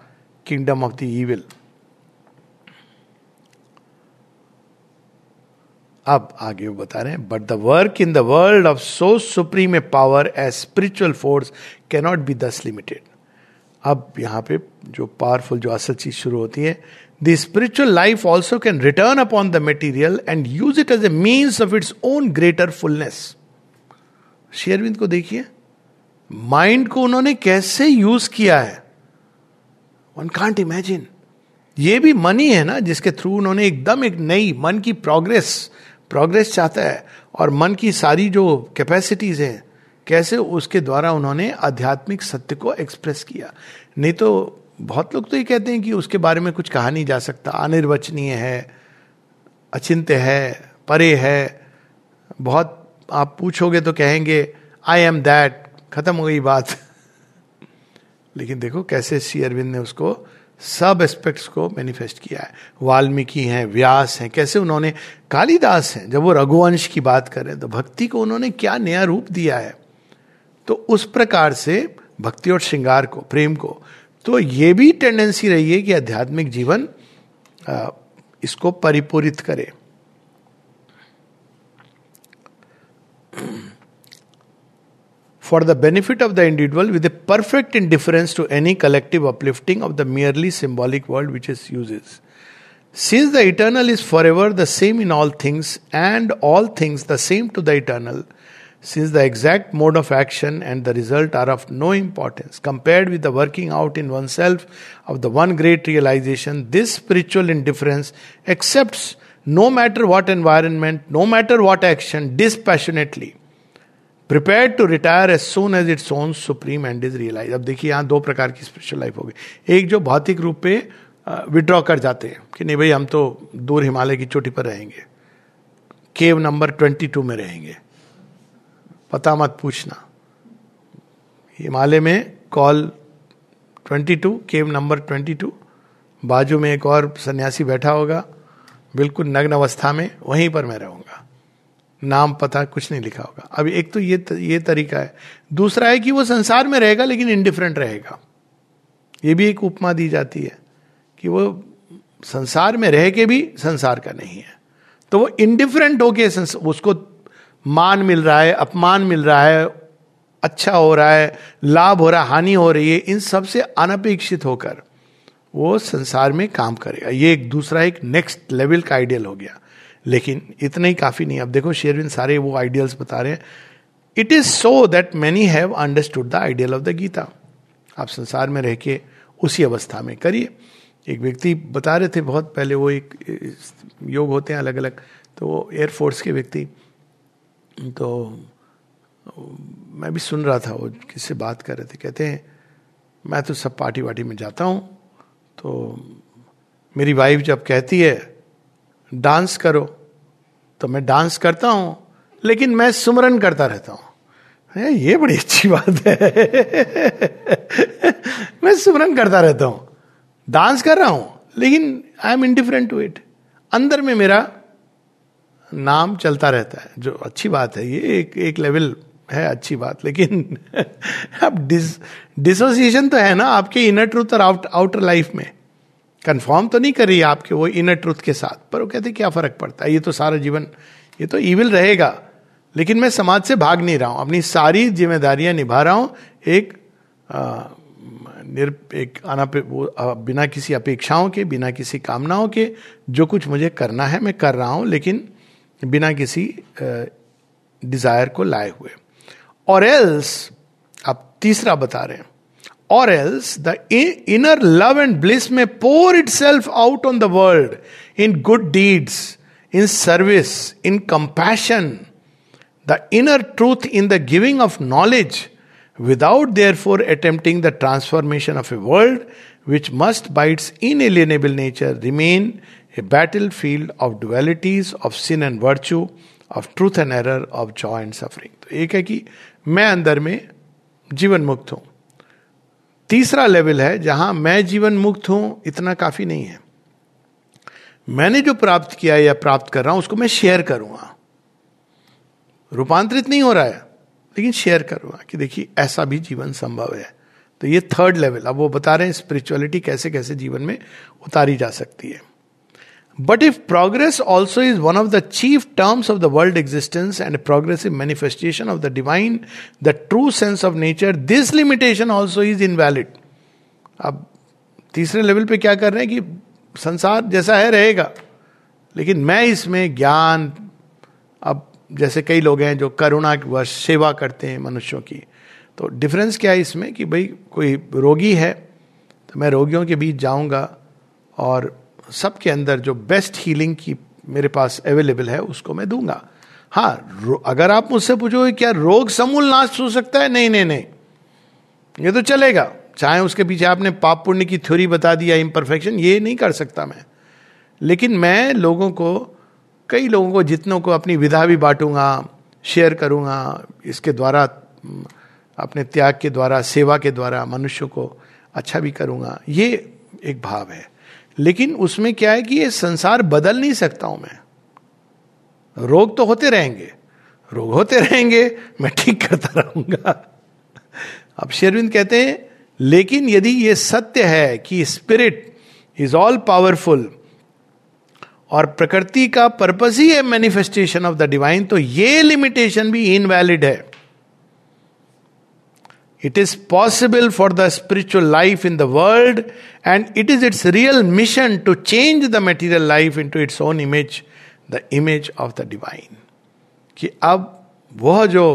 किंगडम ऑफ़ द ईविल अब आगे वो बता रहे हैं but the work in the world of so supreme a power as spiritual force cannot be thus limited अब यहाँ पे जो पावरफुल जो असल चीज़ शुरू होती है the spiritual life also can return upon the material and use it as a means of its own greater fullness शेयरविंद को देखिए माइंड को उन्होंने कैसे यूज़ किया है वन कांट इमेजिन ये भी मनी है ना जिसके थ्रू उन्होंने एकदम एक नई मन की प्रोग्रेस प्रोग्रेस चाहता है और मन की सारी जो कैपेसिटीज हैं कैसे उसके द्वारा उन्होंने आध्यात्मिक सत्य को एक्सप्रेस किया नहीं तो बहुत लोग तो ये कहते हैं कि उसके बारे में कुछ कहा नहीं जा सकता। अनिर्वचनीय है, अचिंत्य है, परे है। बहुत आप पूछोगे तो कहेंगे आई एम दैट खत्म हो गई बात। लेकिन देखो कैसे श्री अरविंद ने उसको सब एस्पेक्ट्स को मैनिफेस्ट किया है। वाल्मीकि हैं, व्यास हैं, कैसे उन्होंने, कालिदास हैं। जब वो रघुवंश की बात करें तो भक्ति को उन्होंने क्या नया रूप दिया है? तो उस प्रकार से भक्ति और श्रृंगार को, प्रेम को तो ये भी टेंडेंसी रही है कि आध्यात्मिक जीवन इसको परिपूरित करे। For the benefit of the individual with a perfect indifference to any collective uplifting of the merely symbolic world which is use since the eternal is for ever the same in all things and all things the same to the eternal since the exact mode of action and the result are of no importance compared with the working out in oneself of the one great realization, this spiritual indifference accepts no matter what environment, no matter what action, dispassionately prepare to retire as soon as its own supreme end is realise अब देखिए यहाँ दो प्रकार की स्पिरिचुअल लाइफ होगी एक जो भौतिक रूप पे विड्रॉ कर जाते हैं कि नहीं भाई हम तो दूर हिमालय की चोटी पर रहेंगे केव नंबर ट्वेंटी टू में रहेंगे पता मत पूछना। हिमालय में call twenty two, cave number twenty two, बाजू में एक और सन्यासी बैठा होगा। बिल्कुल नग्न अवस्था में, वहीं पर मैं रहूँगा। नाम पता कुछ नहीं लिखा होगा। अब एक तो ये ये तरीका है। दूसरा है कि वो संसार में रहेगा, लेकिन इनडिफरेंट रहेगा। ये भी एक उपमा दी जाती है कि वो संसार में रह के भी संसार का नहीं है। तो वो इनडिफरेंट होके उसको मान मिल रहा है, अपमान मिल रहा है अच्छा हो रहा है, लाभ हो रहा है, हानि हो रही है, इन सबसे अनपेक्षित होकर वो संसार में काम करेगा। ये एक दूसरा एक नेक्स्ट लेवल का आइडियल हो गया। लेकिन इतना ही काफ़ी नहीं। अब देखो, शेरविन सारे वो आइडियल्स बता रहे हैं। It is so that many have understood the ideal of the Gita आप संसार में रह के उसी अवस्था में करिए। एक व्यक्ति बता रहे थे बहुत पहले, वो एक योग होते हैं अलग अलग तो वो एयरफोर्स के व्यक्ति। तो मैं भी सुन रहा था, वो किससे बात कर रहे थे, कहते हैं, मैं तो सब पार्टी वार्टी में जाता हूँ तो मेरी वाइफ जब कहती है डांस करो तो मैं डांस करता हूँ, लेकिन मैं सुमरन करता रहता हूँ। ये बड़ी अच्छी बात है। मैं सुमरन करता रहता हूँ। डांस कर रहा हूँ, लेकिन I am indifferent to it अंदर में मेरा नाम चलता रहता है। जो अच्छी बात है, ये एक एक लेवल है अच्छी बात, लेकिन अब डिस डिसोसिएशन तो है ना आपके इनर ट्रूथ और आउट आउटर लाइफ में। कंफर्म तो नहीं कर रही आपके वो इनर ट्रुथ के साथ, पर वो कहते क्या फ़र्क पड़ता है? ये तो सारा जीवन, ये तो ईविल रहेगा। लेकिन मैं समाज से भाग नहीं रहा हूँ, अपनी सारी जिम्मेदारियाँ निभा रहा हूँ, एक निर, एक बिना किसी अपेक्षाओं के, बिना किसी कामनाओं के, जो कुछ मुझे करना है मैं कर रहा हूँ, लेकिन बिना किसी डिज़ायर को लाए हुए। और एल्स आप तीसरा बता रहे हैं। Or else the inner love and bliss may pour itself out on the world in good deeds in service in compassion the inner truth in the giving of knowledge without for attempting the transformation of a world which must by in inalienable nature remain a battlefield of dualities of sin and virtue, of truth and error, of joy and suffering. तो एक है कि मैं अंदर में जीवन मुक्त हूँ। तीसरा लेवल है जहाँ मैं जीवन मुक्त हूँ, इतना काफ़ी नहीं है। मैंने जो प्राप्त किया या प्राप्त कर रहा हूँ, उसको मैं शेयर करूँगा। रूपांतरित नहीं हो रहा है, लेकिन शेयर करूँगा कि देखिए, ऐसा भी जीवन संभव है। तो ये थर्ड लेवल अब वो बता रहे हैं स्पिरिचुअलिटी कैसे कैसे जीवन में उतारी जा सकती है। But if progress also is one of the chief terms of the world existence and progressive manifestation of the divine the true sense of nature this limitation also is invalid अब तीसरे लेवल पे क्या कर रहे हैं कि संसार जैसा है, रहेगा। लेकिन मैं इसमें ज्ञान, अब जैसे कई लोग हैं जो करुणा वश सेवा करते हैं मनुष्यों की तो डिफरेंस क्या है इसमें कि भाई कोई रोगी है तो मैं रोगियों के बीच जाऊँगा और सबके अंदर जो बेस्ट हीलिंग की मेरे पास अवेलेबल है, उसको मैं दूँगा। हाँ अगर आप मुझसे पूछो क्या रोग समूल नाश हो सकता है? नहीं नहीं नहीं। ये तो चलेगा। चाहे उसके पीछे आपने पाप पुण्य की थ्योरी बता दिया इम्परफेक्शन ये नहीं कर सकता मैं। लेकिन मैं लोगों को, कई लोगों को, जितनों को अपनी विधा भी बांटूँगा शेयर करूँगा, इसके द्वारा, अपने त्याग के द्वारा, सेवा के द्वारा, मनुष्य को अच्छा भी करूँगा, ये एक भाव है। लेकिन उसमें क्या है कि ये संसार बदल नहीं सकता हूँ मैं। रोग तो होते रहेंगे। रोग होते रहेंगे, मैं ठीक करता रहूँगा। अब शेरविंद कहते हैं, लेकिन यदि ये सत्य है कि स्पिरिट इज़ ऑल पावरफुल और प्रकृति का पर्पज ही है मैनिफेस्टेशन ऑफ़ द डिवाइन तो ये लिमिटेशन भी इनवैलिड है। It is possible for the spiritual life in the world and it is its real mission to change the material life into its own image the image of the divine कि अब वह जो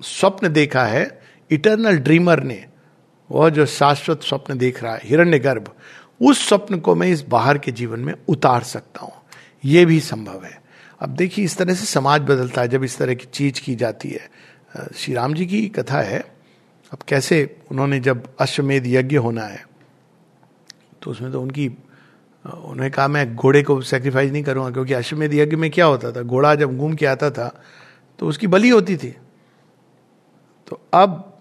स्वप्न देखा है इटर्नल ड्रीमर ने, वह जो शाश्वत स्वप्न देख रहा है हिरण्य गर्भ उस स्वप्न को मैं इस बाहर के जीवन में उतार सकता हूँ। यह भी संभव है। अब देखिए, इस तरह से समाज बदलता है, जब इस तरह की चीज़ की जाती है। श्री राम जी की कथा है अब कैसे उन्होंने जब अश्वमेध यज्ञ होना है तो उसमें तो उनकी, उन्होंने कहा, मैं घोड़े को सेक्रीफाइस नहीं करूँगा, क्योंकि अश्वमेध यज्ञ में क्या होता था? घोड़ा जब घूम के आता था तो उसकी बलि होती थी। तो अब,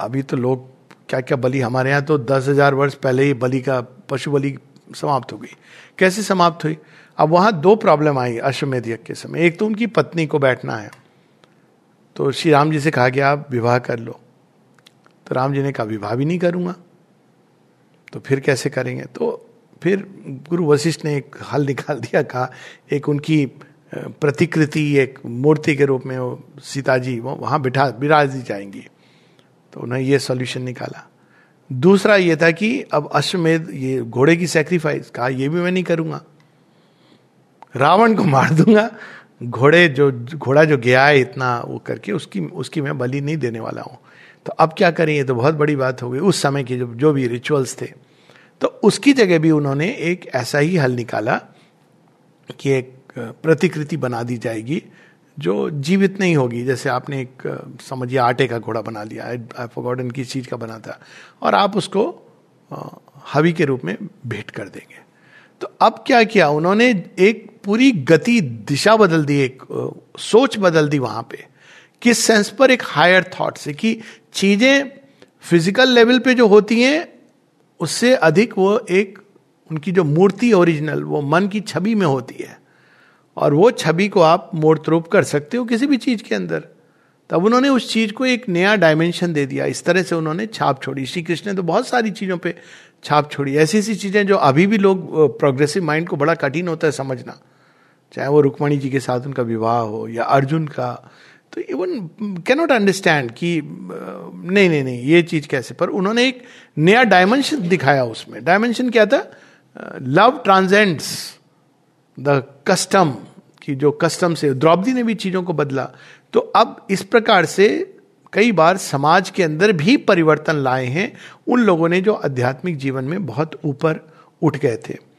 अभी तो लोग क्या क्या बलि? हमारे यहाँ तो दस हज़ार वर्ष पहले ही बलि का, पशु बलि समाप्त हो गई। कैसे समाप्त हुई? अब वहाँ दो प्रॉब्लम आई अश्वमेध यज्ञ के समय। एक तो उनकी पत्नी को बैठना है। तो श्री राम जी से कहा कि आप विवाह कर लो। तो राम जी ने कहा, विवाह भी नहीं करूँगा। तो फिर कैसे करेंगे? तो फिर गुरु वशिष्ठ ने एक हल निकाल दिया, कहा, एक उनकी प्रतिकृति, एक मूर्ति के रूप में वो सीता जी वो वहाँ बिठा, विराज दी जाएँगी। तो उन्होंने ये सॉल्यूशन निकाला। दूसरा ये था कि अब अश्वमेध, ये घोड़े की सेक्रीफाइस कहा, ये भी मैं नहीं करूँगा। रावण को मार दूँगा। घोड़े जो, घोड़ा जो गया है इतना वो करके उसकी उसकी मैं बलि नहीं देने वाला हूँ। तो अब क्या करें? ये तो बहुत बड़ी बात हो गई। उस समय के जो जो भी रिचुअल्स थे तो उसकी जगह भी उन्होंने एक ऐसा ही हल निकाला कि एक प्रतिकृति बना दी जाएगी, जो जीवित नहीं होगी। जैसे आपने एक समझिए आटे का घोड़ा बना लिया। आई फॉरगॉटन किस चीज़ का बना था। और आप उसको हवि के रूप में भेंट कर देंगे। तो अब क्या किया? उन्होंने एक पूरी गति दिशा बदल दी, एक सोच बदल दी वहाँ पे। किस सेंस पर? एक हायर थॉट से कि चीज़ें फ़िज़िकल लेवल पे जो होती हैं, उससे अधिक वो एक उनकी जो मूर्ति ओरिजिनल वो मन की छवि में होती है। और वो छवि को आप मूर्त रूप कर सकते हो किसी भी चीज़ के अंदर। तब उन्होंने उस चीज़ को एक नया डायमेंशन दे दिया। इस तरह से उन्होंने छाप छोड़ी। श्री कृष्ण ने तो बहुत सारी चीज़ों पे छाप छोड़ी। ऐसी ऐसी चीज़ें जो अभी भी लोग प्रोग्रेसिव माइंड को बड़ा कठिन होता है समझना। चाहे वो रुक्मणी जी के साथ उनका विवाह हो या अर्जुन का तो इवन कैनॉट अंडरस्टैंड कि नहीं नहीं नहीं, ये चीज़ कैसे? पर उन्होंने एक नया डायमेंशन दिखाया उसमें। डायमेंशन क्या था? लव ट्रांजेंड्स द कस्टम कि जो कस्टम से द्रौपदी ने भी चीज़ों को बदला। तो अब इस प्रकार से कई बार समाज के अंदर भी परिवर्तन लाए हैं, उन लोगों ने जो आध्यात्मिक जीवन में बहुत ऊपर उठ गए थे।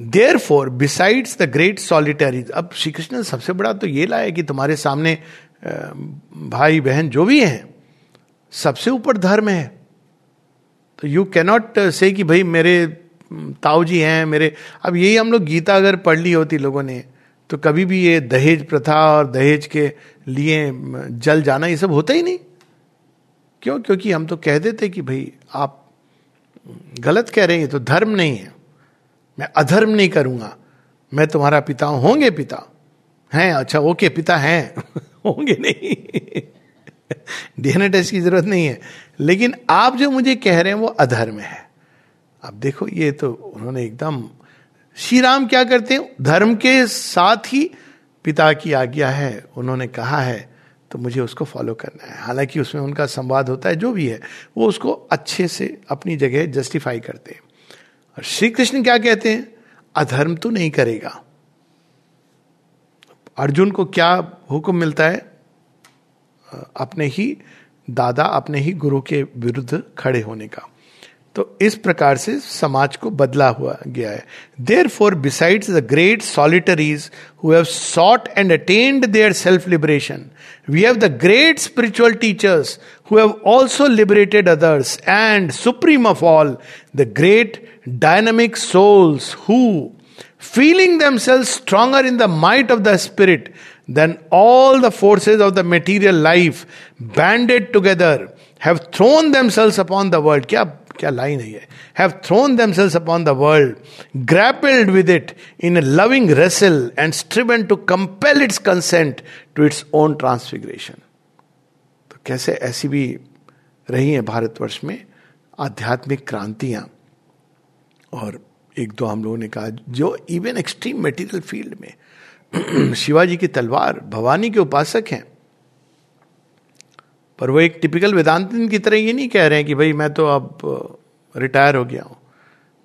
Therefore besides the great solitaries अब श्री कृष्ण सबसे बड़ा तो ये लाया कि तुम्हारे सामने भाई बहन जो भी हैं, सबसे ऊपर धर्म है। तो यू कैनॉट से कि भाई मेरे ताऊ जी हैं, मेरे, अब यही हम लोग गीता अगर पढ़ ली होती लोगों ने तो कभी भी ये दहेज प्रथा और दहेज के लिए जल जाना ये सब होता ही नहीं। क्यों? क्योंकि हम तो कह देते कि भाई आप गलत कह रहे हैं तो धर्म नहीं है। मैं अधर्म नहीं करूँगा। मैं तुम्हारा पिता होंगे पिता। हैं? अच्छा ओके, पिता हैं। होंगे नहीं। डीएनए टेस्ट की ज़रूरत नहीं है। लेकिन आप जो मुझे कह रहे हैं, वो अधर्म है। अब देखो, ये तो उन्होंने एकदम श्री राम क्या करते हैं? धर्म के साथ ही पिता की आज्ञा है। उन्होंने कहा है तो मुझे उसको फॉलो करना है। हालाँकि उसमें उनका संवाद होता है, जो भी है, वो उसको अच्छे से अपनी जगह जस्टिफाई करते हैं। और श्री कृष्ण क्या कहते हैं? अधर्म तो नहीं करेगा। अर्जुन को क्या हुक्म मिलता है? अपने ही दादा, अपने ही गुरु के विरुद्ध खड़े होने का। तो इस प्रकार से समाज को बदला हुआ गया है। Therefore besides the great solitaries who sought and attained their self liberation we have the great spiritual teachers who have also liberated others and supreme of all the great dynamic souls who feeling themselves stronger in the might of the spirit than all the forces of the material life banded together have thrown themselves upon the world क्या क्या लाइन है ये? Have thrown themselves upon the world grappled with it in loving wrestle and striven to compel its consent to its own transfiguration तो कैसे ऐसी भी रही है भारतवर्ष में आध्यात्मिक क्रांतियाँ? और एक दो हम लोगों ने कहा, जो इवन एक्सट्रीम मेटीरियल फ़ील्ड में शिवाजी की तलवार, भवानी के उपासक हैं पर वो एक टिपिकल वेदांतिन की तरह ये नहीं कह रहे हैं कि भाई मैं तो अब रिटायर हो गया हूँ।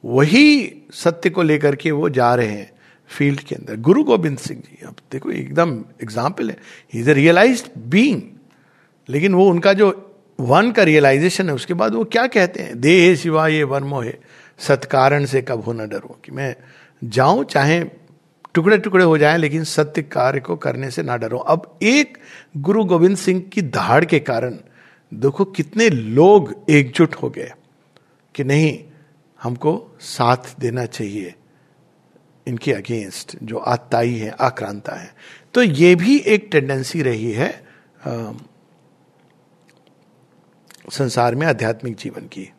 वही सत्य को लेकर के वो जा रहे हैं फ़ील्ड के अंदर। गुरु गोविंद सिंह जी, अब देखो, एकदम एग्ज़ाम्पल है। इज़ अ रियलाइज़ बींग लेकिन वो उनका जो वन का रियलाइजेशन है, उसके बाद वो क्या कहते हैं? दे शिवा ये वर्मो है सत्कारण से कब हो न डरो। कि मैं जाऊँ, चाहे टुकड़े टुकड़े हो जाएँ लेकिन सत्य कार्य को करने से ना डरो। अब एक गुरु गोविंद सिंह की दहाड़ के कारण देखो कितने लोग एकजुट हो गए कि नहीं हमको साथ देना चाहिए इनके अगेंस्ट जो आताई है आक्रांता है। तो ये भी एक टेंडेंसी रही है आ, संसार में आध्यात्मिक जीवन की।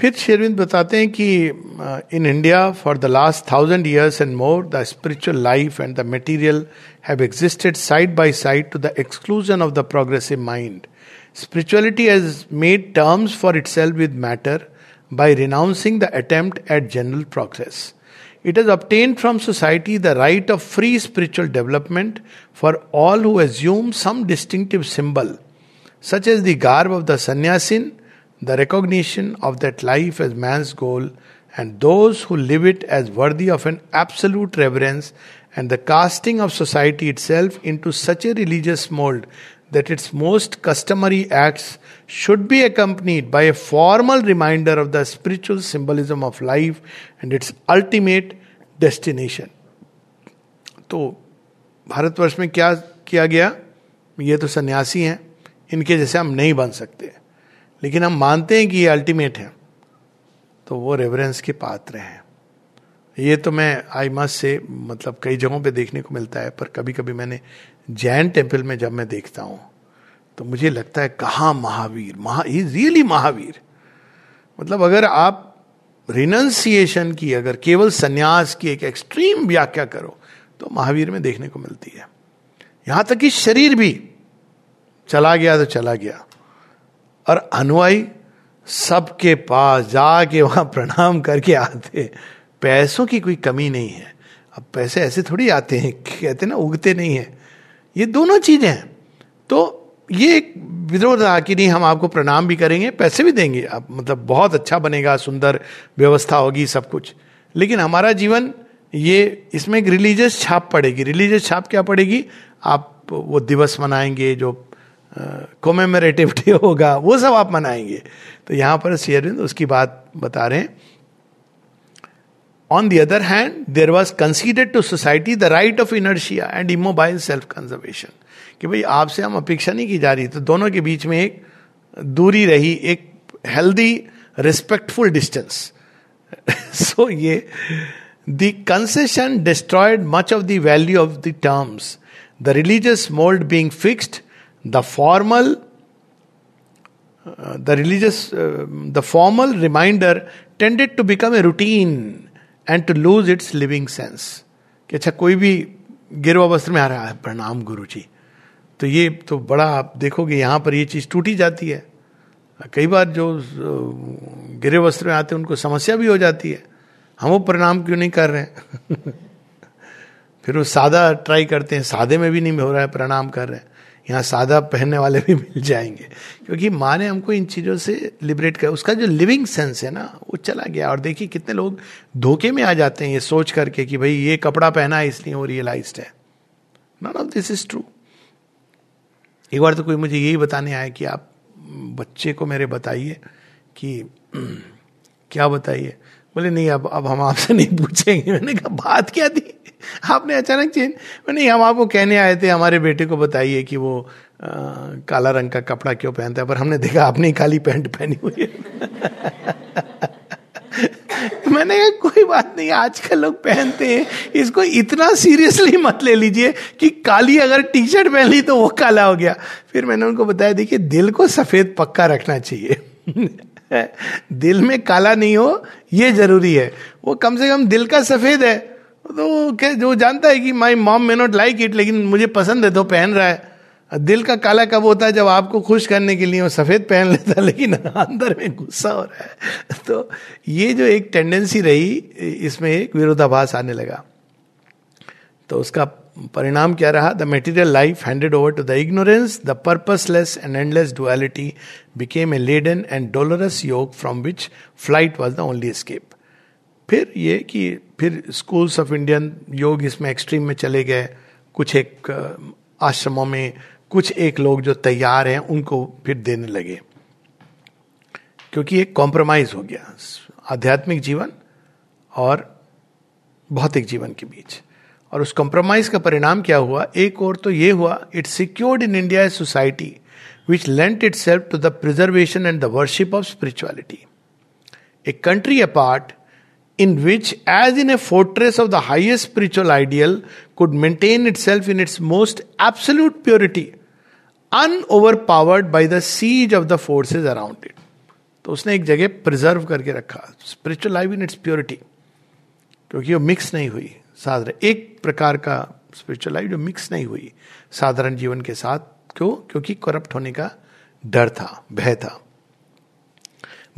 फिर शेरविंद बताते हैं कि in India for the last thousand years and more the spiritual life and the material have existed side by side to the exclusion of the progressive mind spirituality has made terms for itself with matter by renouncing the attempt at general progress It has obtained from society the right of free spiritual development for all who assume some distinctive symbol, such as the garb of the sannyasin the recognition of that life as man's goal, and those who live it as worthy of an absolute reverence, and the casting of society itself into such a religious mold that its most customary acts should be accompanied by a formal reminder of the spiritual symbolism of life and its ultimate destination. तो भारतवर्ष में क्या किया गया ये तो सन्यासी हैं इनके जैसे हम नहीं बन सकते लेकिन हम मानते हैं कि ये अल्टीमेट है। तो वो रेवरेंस के पात्र हैं। ये तो मैं आई मस्ट से मतलब कई जगहों पे देखने को मिलता है, पर कभी कभी मैंने जैन टेंपल में जब मैं देखता हूँ तो मुझे लगता है कहा महावीर, महा ही रियली महावीर। मतलब अगर आप रिनंसिएशन की, अगर केवल संन्यास की एक एक्सट्रीम व्याख्या करो तो महावीर में देखने को मिलती है। यहाँ तक कि शरीर भी, चला गया तो चला गया। और अनुयायी सबके पास जाके वहाँ प्रणाम करके आते पैसों की कोई कमी नहीं है। अब पैसे ऐसे थोड़ी आते हैं कहते ना, उगते नहीं है। ये दोनों चीज़ें हैं। तो ये एक विद्रोह रहा कि नहीं, हम आपको प्रणाम भी करेंगे, पैसे भी देंगे। आप मतलब बहुत अच्छा बनेगा, सुंदर व्यवस्था होगी सब कुछ। लेकिन हमारा जीवन, ये इसमें एक रिलीजियस छाप पड़ेगी। रिलीजियस छाप क्या पड़ेगी? आप वो दिवस मनाएँगे, जो कोमेमोरेटिव डे होगा, वो सब आप मनाएँगे। तो यहाँ पर शेयरविंद उसकी बात बता रहे हैं। On the other hand there was considered to society the right of inertia and immobile self conservation कि भाई आपसे हम अपेक्षा नहीं की जा रही तो दोनों के बीच में एक दूरी रही, एक हेल्दी रिस्पेक्टफुल डिस्टेंस सो ये the concession destroyed much of the value of the terms the religious mould being fixed the formal the religious the formal reminder tended to become a routine and to lose its living sense कि अच्छा कोई भी गिरवा वस्त्र में आ रहा है, प्रणाम गुरु जी तो ये तो बड़ा, आप देखोगे यहाँ पर ये चीज़ टूटी जाती है। कई बार जो गिरे वस्त्र में आते हैं, उनको समस्या भी हो जाती है। हम वो प्रणाम क्यों नहीं कर रहे हैं? फिर वो सादा ट्राई करते हैं, सादे में भी नहीं हो रहा है, प्रणाम कर रहे हैं। यहाँ सादा पहनने वाले भी मिल जाएँगे। क्योंकि माँ ने हमको इन चीज़ों से लिबरेट किया। उसका जो लिविंग सेंस है ना, वो चला गया। और देखिए कितने लोग धोखे में आ जाते हैं ये सोच करके कि भाई ये कपड़ा पहना है, इसलिए वो रियलाइज़ है। Not of this is true एक बार तो कोई मुझे यही बताने आया कि आप बच्चे को मेरे बताइए कि क्या बताइए? बोले, नहीं, अब अब हम आपसे नहीं पूछेंगे। मैंने कहा, बात क्या थी? आपने अचानक चेंज नहीं हम आपको कहने आए थे हमारे बेटे को बताइए कि वो आ, काला रंग का कपड़ा क्यों पहनता है पर हमने देखा आपने काली पैंट पहनी हुई है। मैंने कहा कोई बात नहीं आजकल लोग पहनते हैं। इसको इतना सीरियसली मत ले लीजिए कि काली अगर टी शर्ट पहन ली तो वो काला हो गया। फिर मैंने उनको बताया देखिए दिल को सफ़ेद पक्का रखना चाहिए। दिल में काला नहीं हो ये ज़रूरी है। वो कम से कम दिल का सफ़ेद है। तो जो जानता है कि my mom may not like it लेकिन मुझे पसंद है तो पहन रहा है। दिल का काला कब होता है जब आपको खुश करने के लिए वो सफ़ेद पहन लेता है, लेकिन अंदर में गुस्सा हो रहा है। तो ये जो एक टेंडेंसी रही, इसमें एक विरोधाभास आने लगा। तो उसका परिणाम क्या रहा? The material life handed over to the ignorance the purposeless and endless duality became a leaden and dolorous yoke from which flight was the only escape फिर ये कि फिर स्कूल्स ऑफ़ इंडियन योग इसमें एक्सट्रीम में चले गए। कुछ एक आश्रमों में कुछ एक लोग जो तैयार हैं, उनको फिर देने लगे। क्योंकि एक कॉम्प्रोमाइज हो गया आध्यात्मिक जीवन और भौतिक जीवन के बीच। और उस कॉम्प्रोमाइज का परिणाम क्या हुआ? एक और तो ये हुआ it secured in India society which lent itself to the preservation and the worship of spirituality a country apart in which, as in a fortress of the highest spiritual ideal, could maintain itself in its most absolute purity, unoverpowered by the siege of the forces around it. तो उसने एक जगह प्रिजर्व करके रखा spiritual life in its purity क्योंकि वो मिक्स नहीं हुई साधारण एक प्रकार का स्पिरिचुअल लाइफ जो मिक्स नहीं हुई साधारण जीवन के साथ. क्यों? क्योंकि करप्ट होने का डर था भय था.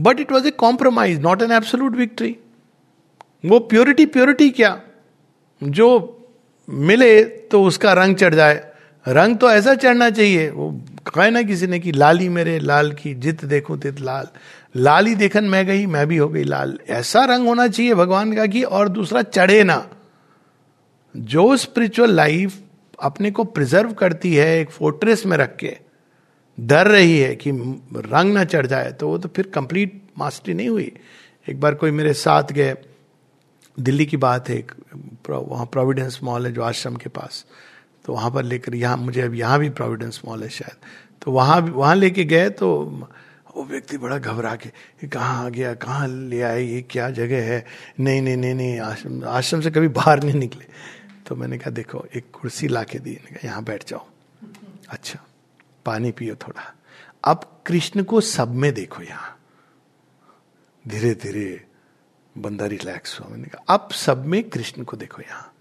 But it was a compromise not an absolute victory वो प्योरिटी प्योरिटी क्या? जो मिले तो उसका रंग चढ़ जाए। रंग तो ऐसा चढ़ना चाहिए। वो कहे ना किसी ने कि लाली मेरे, लाल की जित देखो तित लाल। लाली देखन मैं गई, मैं भी हो गई लाल। ऐसा रंग होना चाहिए भगवान का कि और दूसरा चढ़े ना। जो स्पिरिचुअल लाइफ अपने को प्रिजर्व करती है, एक फोर्ट्रेस में रख के, डर रही है कि रंग ना चढ़ जाए तो वो तो फिर कंप्लीट मास्टरी नहीं हुई। एक बार कोई मेरे साथ गए दिल्ली की बात है, एक वहाँ प्रोविडेंस मॉल है जो आश्रम के पास। तो वहाँ पर लेकर, यहाँ, मुझे अब यहाँ भी प्रोविडेंस मॉल है शायद। तो वहाँ वहाँ लेके गए तो वो व्यक्ति बड़ा घबरा के कहाँ आ गया? कहाँ ले आए? ये क्या जगह है? नहीं नहीं नहीं नहीं, आश्रम आश्रम से कभी बाहर नहीं निकले। तो मैंने कहा, देखो, एक कुर्सी ला के दी यहाँ बैठ जाओ। अच्छा पानी पियो थोड़ा। अब कृष्ण को सब में देखो यहाँ। धीरे धीरे बंदा रिलैक्स हुआ मैंने कहा अब सब में कृष्ण को देखो यहाँ।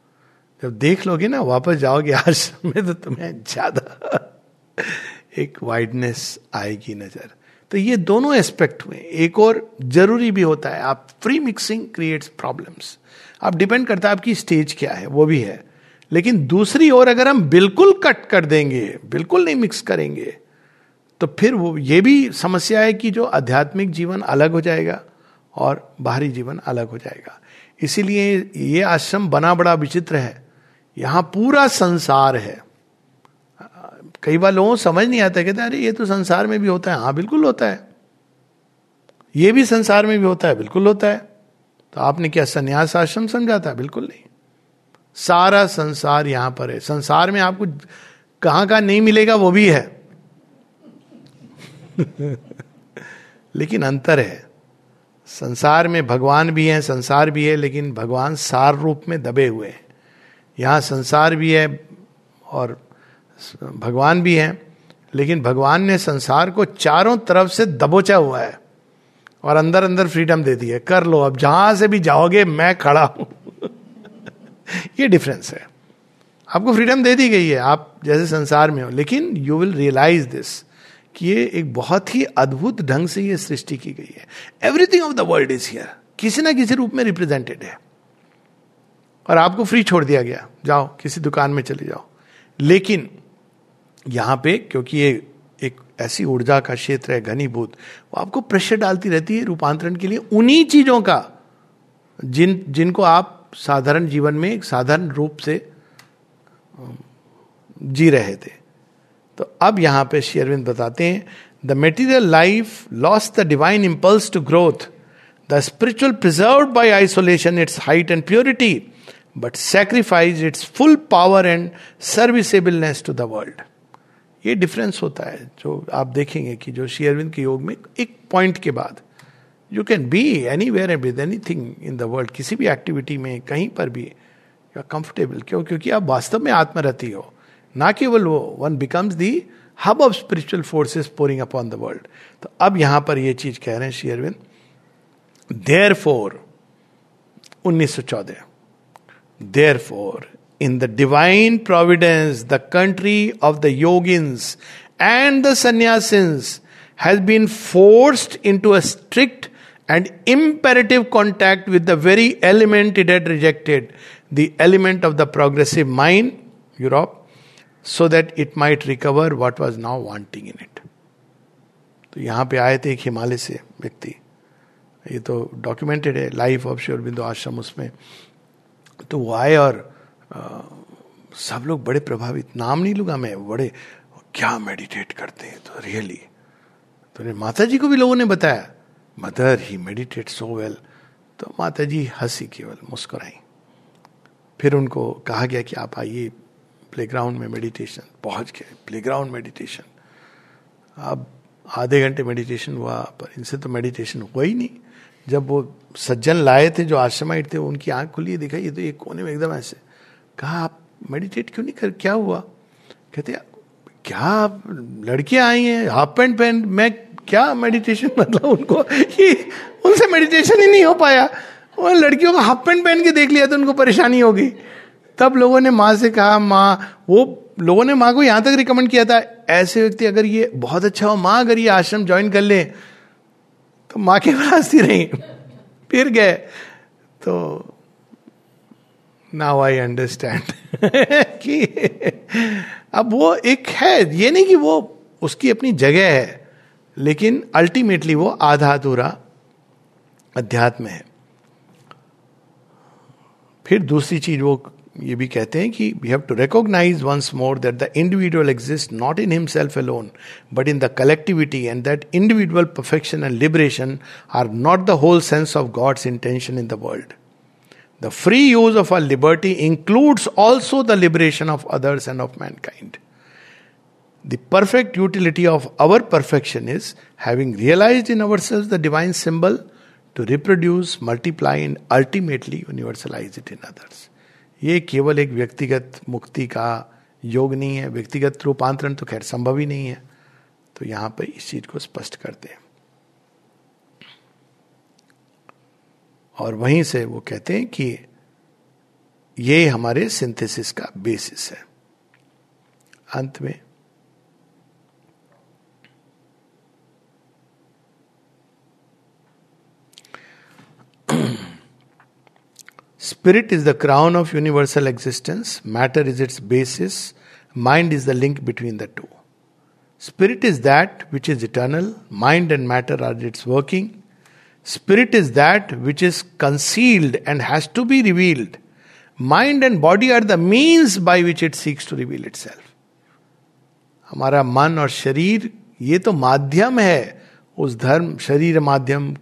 जब देख लोगे ना, वापस जाओगे आश्रम में तो तुम्हें ज़्यादा एक वाइडनेस आएगी नज़र। तो ये दोनों एस्पेक्ट हुए। एक और ज़रूरी भी होता है, आप फ्री मिक्सिंग क्रिएट्स प्रॉब्लम्स आप डिपेंड करता है आपकी स्टेज क्या है, वो भी है। लेकिन दूसरी ओर अगर हम बिल्कुल कट कर देंगे, बिल्कुल नहीं मिक्स करेंगे तो फिर वो, ये भी समस्या है कि जो आध्यात्मिक जीवन अलग हो जाएगा। और बाहरी जीवन अलग हो जाएगा। इसीलिए ये आश्रम बना बड़ा विचित्र है। यहाँ पूरा संसार है। कई बार लोगों समझ नहीं आता कहते अरे, ये तो संसार में भी होता है। हाँ बिल्कुल होता है। ये भी संसार में भी होता है, बिल्कुल होता है। तो आपने क्या संन्यास आश्रम समझा था? बिल्कुल नहीं। सारा संसार यहाँ पर है। संसार में आपको कहाँ कहाँ नहीं मिलेगा, वो भी है। लेकिन अंतर है। संसार में भगवान भी है, संसार भी है, लेकिन भगवान सार रूप में दबे हुए हैं। यहाँ संसार भी है और भगवान भी है, लेकिन भगवान ने संसार को चारों तरफ़ से दबोचा हुआ है और अंदर अंदर फ्रीडम दे दी है। कर लो, अब जहाँ से भी जाओगे, मैं खड़ा हूँ। ये डिफरेंस है। आपको फ्रीडम दे दी गई है, आप जैसे संसार में हो, लेकिन यू विल रियलाइज़ दिस कि ये एक बहुत ही अद्भुत ढंग से ये सृष्टि की गई है। Everything of the world is here किसी ना किसी रूप में रिप्रेजेंटेड है। और आपको फ्री छोड़ दिया गया। जाओ, किसी दुकान में चले जाओ। लेकिन यहाँ पे, क्योंकि ये एक ऐसी ऊर्जा का क्षेत्र है, घनीभूत, वो आपको प्रेशर डालती रहती है रूपांतरण के लिए उन्हीं चीज़ों का, जिन, जिनको आप साधारण जीवन में एक साधारण रूप से जी रहे थे। तो अब यहाँ पे शेयरविंद बताते हैं the material life lost the divine impulse to growth the spiritual preserved by isolation its height and purity but sacrificed its full power and serviceableness to the world ये डिफरेंस होता है, जो आप देखेंगे कि जो शेयरविंद के योग में एक पॉइंट के बाद you can be anywhere with anything in the world किसी भी एक्टिविटी में, कहीं पर भी यू आर कंफर्टेबल क्यों? क्योंकि आप वास्तव में आत्मरति हो। ना केवल वो one becomes the hub of spiritual forces pouring upon the world तो अब यहाँ पर ये चीज़ कह रहे हैं शेयरविंद देयर फोर उन्नीस सौ चौदह therefore in the divine providence the country of the yogins and the sannyasins has been forced into a strict and imperative contact with the very element it had rejected, the element of the progressive mind, Europe, so that it might recover what was now wanting in it तो यहाँ पे आए थे एक हिमालय से व्यक्ति। ये तो डॉक्यूमेंटेड है लाइफ ऑफ़ श्योर बिंदु आश्रम उसमें। तो वो आए और आ, सब लोग बड़े प्रभावित। नाम नहीं लूँगा मैं बड़े क्या मेडिटेट करते हैं तो रियली तो माता जी को भी लोगों ने बताया मदर ही मेडिटेट सो वेल तो माता जी हँसी केवल मुस्कुराई। फिर उनको कहा गया कि आप आइए प्लेग्राउंड में मेडिटेशन पहुँच गए प्लेग्राउंड मेडिटेशन अब आधे घंटे मेडिटेशन हुआ, पर इनसे तो मेडिटेशन हुआ ही नहीं। जब वो सज्जन लाए थे, जो आश्रमाइट थे, उनकी आँख खुली दिखाई, ये तो एक कोने में एकदम ऐसे। कहा, आप मेडिटेट क्यों नहीं कर, क्या हुआ? कहते, क्या लड़कियाँ आई हैं हाफ़ पैंट पहन, मैं क्या मेडिटेशन मतलब उनको कि उनसे मेडिटेशन ही नहीं हो पाया। वो लड़कियों का हाफ़ पैंट पहन के देख लिया तो उनको परेशानी होगी। तब लोगों ने माँ से कहा, माँ, वो लोगों ने माँ को यहाँ तक रिकमेंड किया था, ऐसे व्यक्ति अगर ये बहुत अच्छा हो, माँ अगर ये आश्रम ज्वाइन कर ले तो माँ के पास ही रही, फिर गए। तो नाउ आई अंडरस्टैंड कि अब वो एक है, ये नहीं कि वो उसकी अपनी जगह है, लेकिन अल्टीमेटली वो आधा अधूरा अध्यात्म है। फिर दूसरी चीज़ वो ये भी कहते हैं कि we have to recognise once more that the individual exist not in himself alone but in the collectivity and that individual perfection and liberation are not the whole sense of God's intention in the world the free use of our liberty includes also the liberation of others and of mankind The perfect utility of our perfection is having realized in ourselves the divine symbol to reproduce, multiply and ultimately universalize it in others. ये केवल एक व्यक्तिगत मुक्ति का योग नहीं है, व्यक्तिगत रूपांतरण तो खैर संभव ही नहीं है। तो यहाँ पर इस चीज़ को स्पष्ट करते हैं। और वहीं से वो कहते हैं कि ये हमारे सिंथेसिस का बेसिस है। अंत में Spirit is the crown of universal existence, matter is its basis, mind is the link between the two. Spirit is that which is eternal, mind and matter are its working. Spirit is that which is concealed and has to be revealed. Mind and body are the means by which it seeks to reveal itself. हमारा मन और शरीर ये तो माध्यम है उस धर्म शरीर माध्यम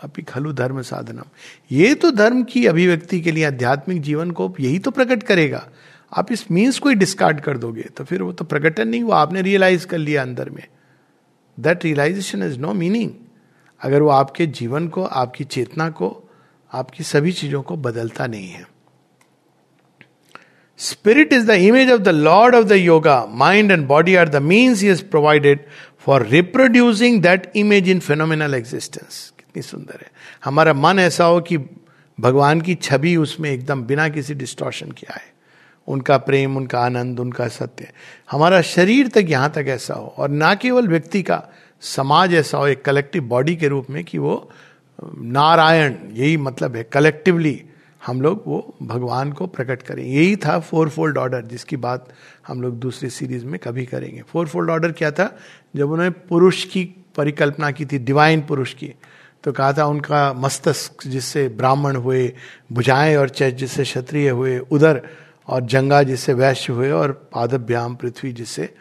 अपनी खलु धर्म साधनम। ये तो धर्म की अभिव्यक्ति के लिए आध्यात्मिक जीवन को यही तो प्रकट करेगा। आप इस मीन्स को ही डिस्कार्ड कर दोगे तो फिर वो तो प्रकटन नहीं हुआ, आपने रियलाइज़ कर लिया अंदर में। That realisation is no meaning अगर वो आपके जीवन को, आपकी चेतना को, आपकी सभी चीज़ों को बदलता नहीं है। Spirit is the image of the lord of the yoga mind and body are the means is provided for reproducing that image in phenomenal existence कितनी सुंदर है। हमारा मन ऐसा हो कि भगवान की छवि उसमें एकदम बिना किसी डिस्टॉर्शन के आए। उनका प्रेम, उनका आनंद, उनका सत्य। हमारा शरीर तक यहाँ तक ऐसा हो और ना केवल व्यक्ति का, समाज ऐसा हो, एक कलेक्टिव बॉडी के रूप में कि वो, नारायण, यही मतलब है कलेक्टिवली हम लोग वो भगवान को प्रकट करें। यही था फोर फोल्ड ऑर्डर जिसकी बात हम लोग दूसरी सीरीज़ में कभी करेंगे। फोर फोल्ड ऑर्डर क्या था? जब उन्होंने पुरुष की परिकल्पना की थी डिवाइन पुरुष की तो कहा था उनका मस्तक जिससे ब्राह्मण हुए, भुजाएँ और चैत जिससे क्षत्रिय हुए, उधर और जंगा जिससे वैश्य हुए और पादभ्याम पृथ्वी जिससे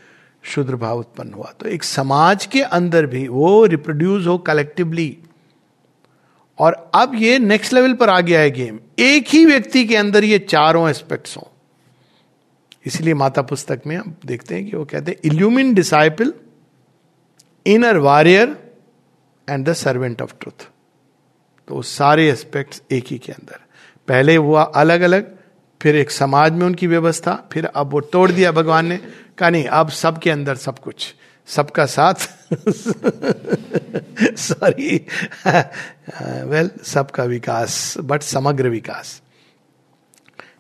शुद्र भाव उत्पन्न हुआ। तो एक समाज के अंदर भी वो रिप्रोड्यूस हो कलेक्टिवली और अब ये नेक्स्ट लेवल पर आ गया है गेम एक ही व्यक्ति के अंदर ये चारों एस्पेक्ट्स हों। इसलिए माता पुस्तक में हम देखते हैं कि वो कहते हैं illumined disciple inner warrior and the servant of truth तो सारे एस्पेक्ट्स एक ही के अंदर। पहले हुआ अलग अलग फिर एक समाज में उनकी व्यवस्था, फिर अब वो तोड़ दिया भगवान ने, कहा नहीं, अब सबके अंदर सब कुछ। सबका साथ। सॉरी वेल सबका विकास बट समग्र विकास।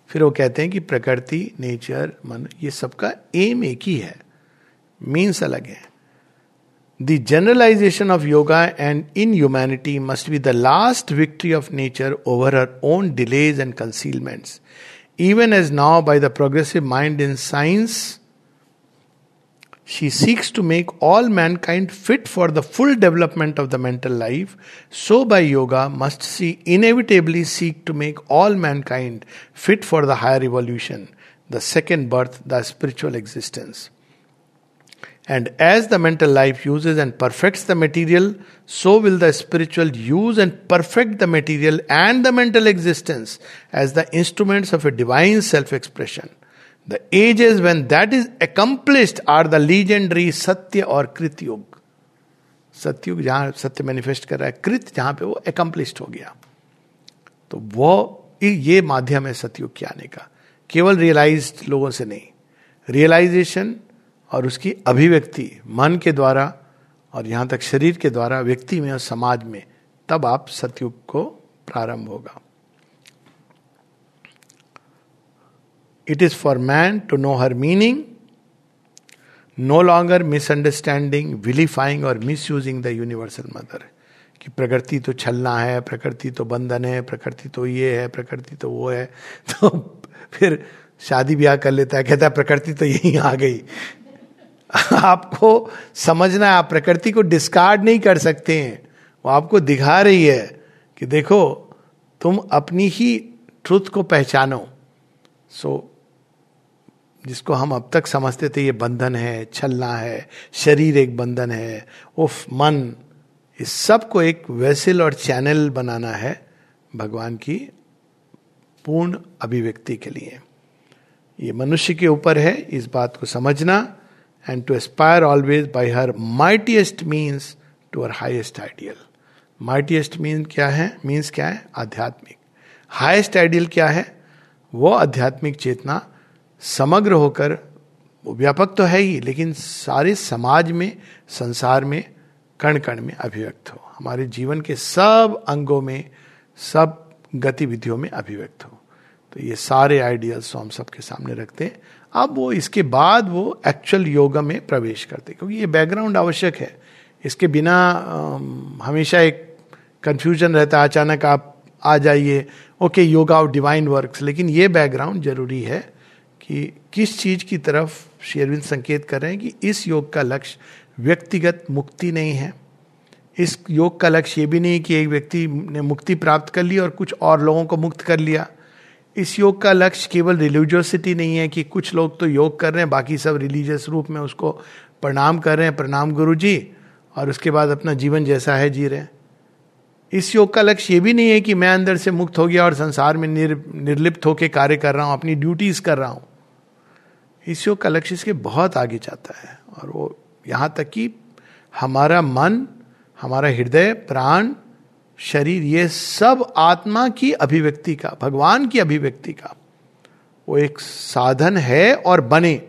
फिर वो कहते हैं कि प्रकृति नेचर मन, ये सबका एम एक ही है। मीन्स अलग है। The generalization of yoga and inhumanity must be the last victory of nature over her own delays and concealments. Even as now, by the progressive mind in science, she seeks to make all mankind fit for the full development of the mental life, so by yoga must she inevitably seek to make all mankind fit for the higher evolution, the second birth, the spiritual existence. And as the mental life uses and perfect the material so will the spiritual use and perfect the material and the mental existence as the instrument of a divine self expression the age is when that is accomplished are the legendary Satya और कृतयुग सत्युग जहाँ सत्य मैनिफेस्ट कर रहा है कृत जहाँ पर वो एक्म्प्लिस्ड हो गया तो वो ये माध्यम है सत्युग के आने का। केवल रियलाइज़ लोगों से नहीं। रियलाइजेशन और उसकी अभिव्यक्ति मन के द्वारा और यहाँ तक शरीर के द्वारा व्यक्ति में और समाज में, तब आप सतयुग को प्रारंभ होगा। It is for man to know her meaning no longer misunderstanding vilifying or misusing the universal mother कि प्रकृति तो छलना है, प्रकृति तो बंधन है, प्रकृति तो ये है, प्रकृति तो वो है। तो फिर शादी ब्याह कर लेता है, कहता है प्रकृति तो यही आ गई। आपको समझना है आप प्रकृति को डिस्कार्ड नहीं कर सकते हैं। वो आपको दिखा रही है कि देखो तुम अपनी ही ट्रुथ को पहचानो। सो so, जिसको हम अब तक समझते थे ये बंधन है छलना है शरीर एक बंधन है। उफ मन इस सबको एक वेसिल और चैनल बनाना है भगवान की पूर्ण अभिव्यक्ति के लिए। ये मनुष्य के ऊपर है इस बात को समझना। And to aspire always by her mightiest means to her highest ideal. Mightiest mean क्या है? मीन्स क्या है? आध्यात्मिक। हाइस्ट आइडियल क्या है? वो आध्यात्मिक चेतना समग्र होकर व्यापक तो है ही, लेकिन सारे समाज में, संसार में कण कण में अभिव्यक्त हो। हमारे जीवन के सब अंगों में, सब गतिविधियों में अभिव्यक्त हो। तो ये सारे आइडियल्स हम सबके सामने रखते हैं। अब वो इसके बाद वो एक्चुअल योगा में प्रवेश करते क्योंकि ये बैकग्राउंड आवश्यक है। इसके बिना हमेशा एक कंफ्यूजन रहता है। अचानक आप आ जाइए। Okay yoga of divine works लेकिन ये बैकग्राउंड ज़रूरी है कि किस चीज़ की तरफ़ शेरविंद संकेत कर रहे हैं कि इस योग का लक्ष्य व्यक्तिगत मुक्ति नहीं है। इस योग का लक्ष्य ये भी नहीं कि एक व्यक्ति ने मुक्ति प्राप्त कर ली और कुछ और लोगों को मुक्त कर लिया। इस योग का लक्ष्य केवल रिलीजियोसिटी नहीं है कि कुछ लोग तो योग कर रहे हैं बाकी सब रिलीजियस रूप में उसको प्रणाम कर रहे हैं प्रणाम गुरु जी और उसके बाद अपना जीवन जैसा है जी रहे हैं। इस योग का लक्ष्य ये भी नहीं है कि मैं अंदर से मुक्त हो गया और संसार में निर, निर्लिप्त होकर कार्य कर रहा हूँ अपनी ड्यूटीज़ कर रहा हूँ। इस योग का लक्ष्य इसके बहुत आगे जाता है और वो यहाँ तक कि हमारा मन हमारा हृदय प्राण शरीर, ये सब आत्मा की अभिव्यक्ति का, भगवान की अभिव्यक्ति का, वो एक साधन है और बने,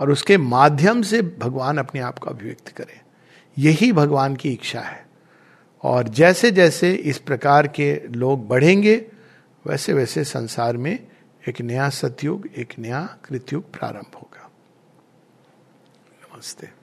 और उसके माध्यम से भगवान अपने आप को अभिव्यक्त करे। यही भगवान की इच्छा है। और जैसे जैसे इस प्रकार के लोग बढ़ेंगे वैसे वैसे संसार में एक नया सतयुग, एक नया कृतयुग प्रारंभ होगा। नमस्ते।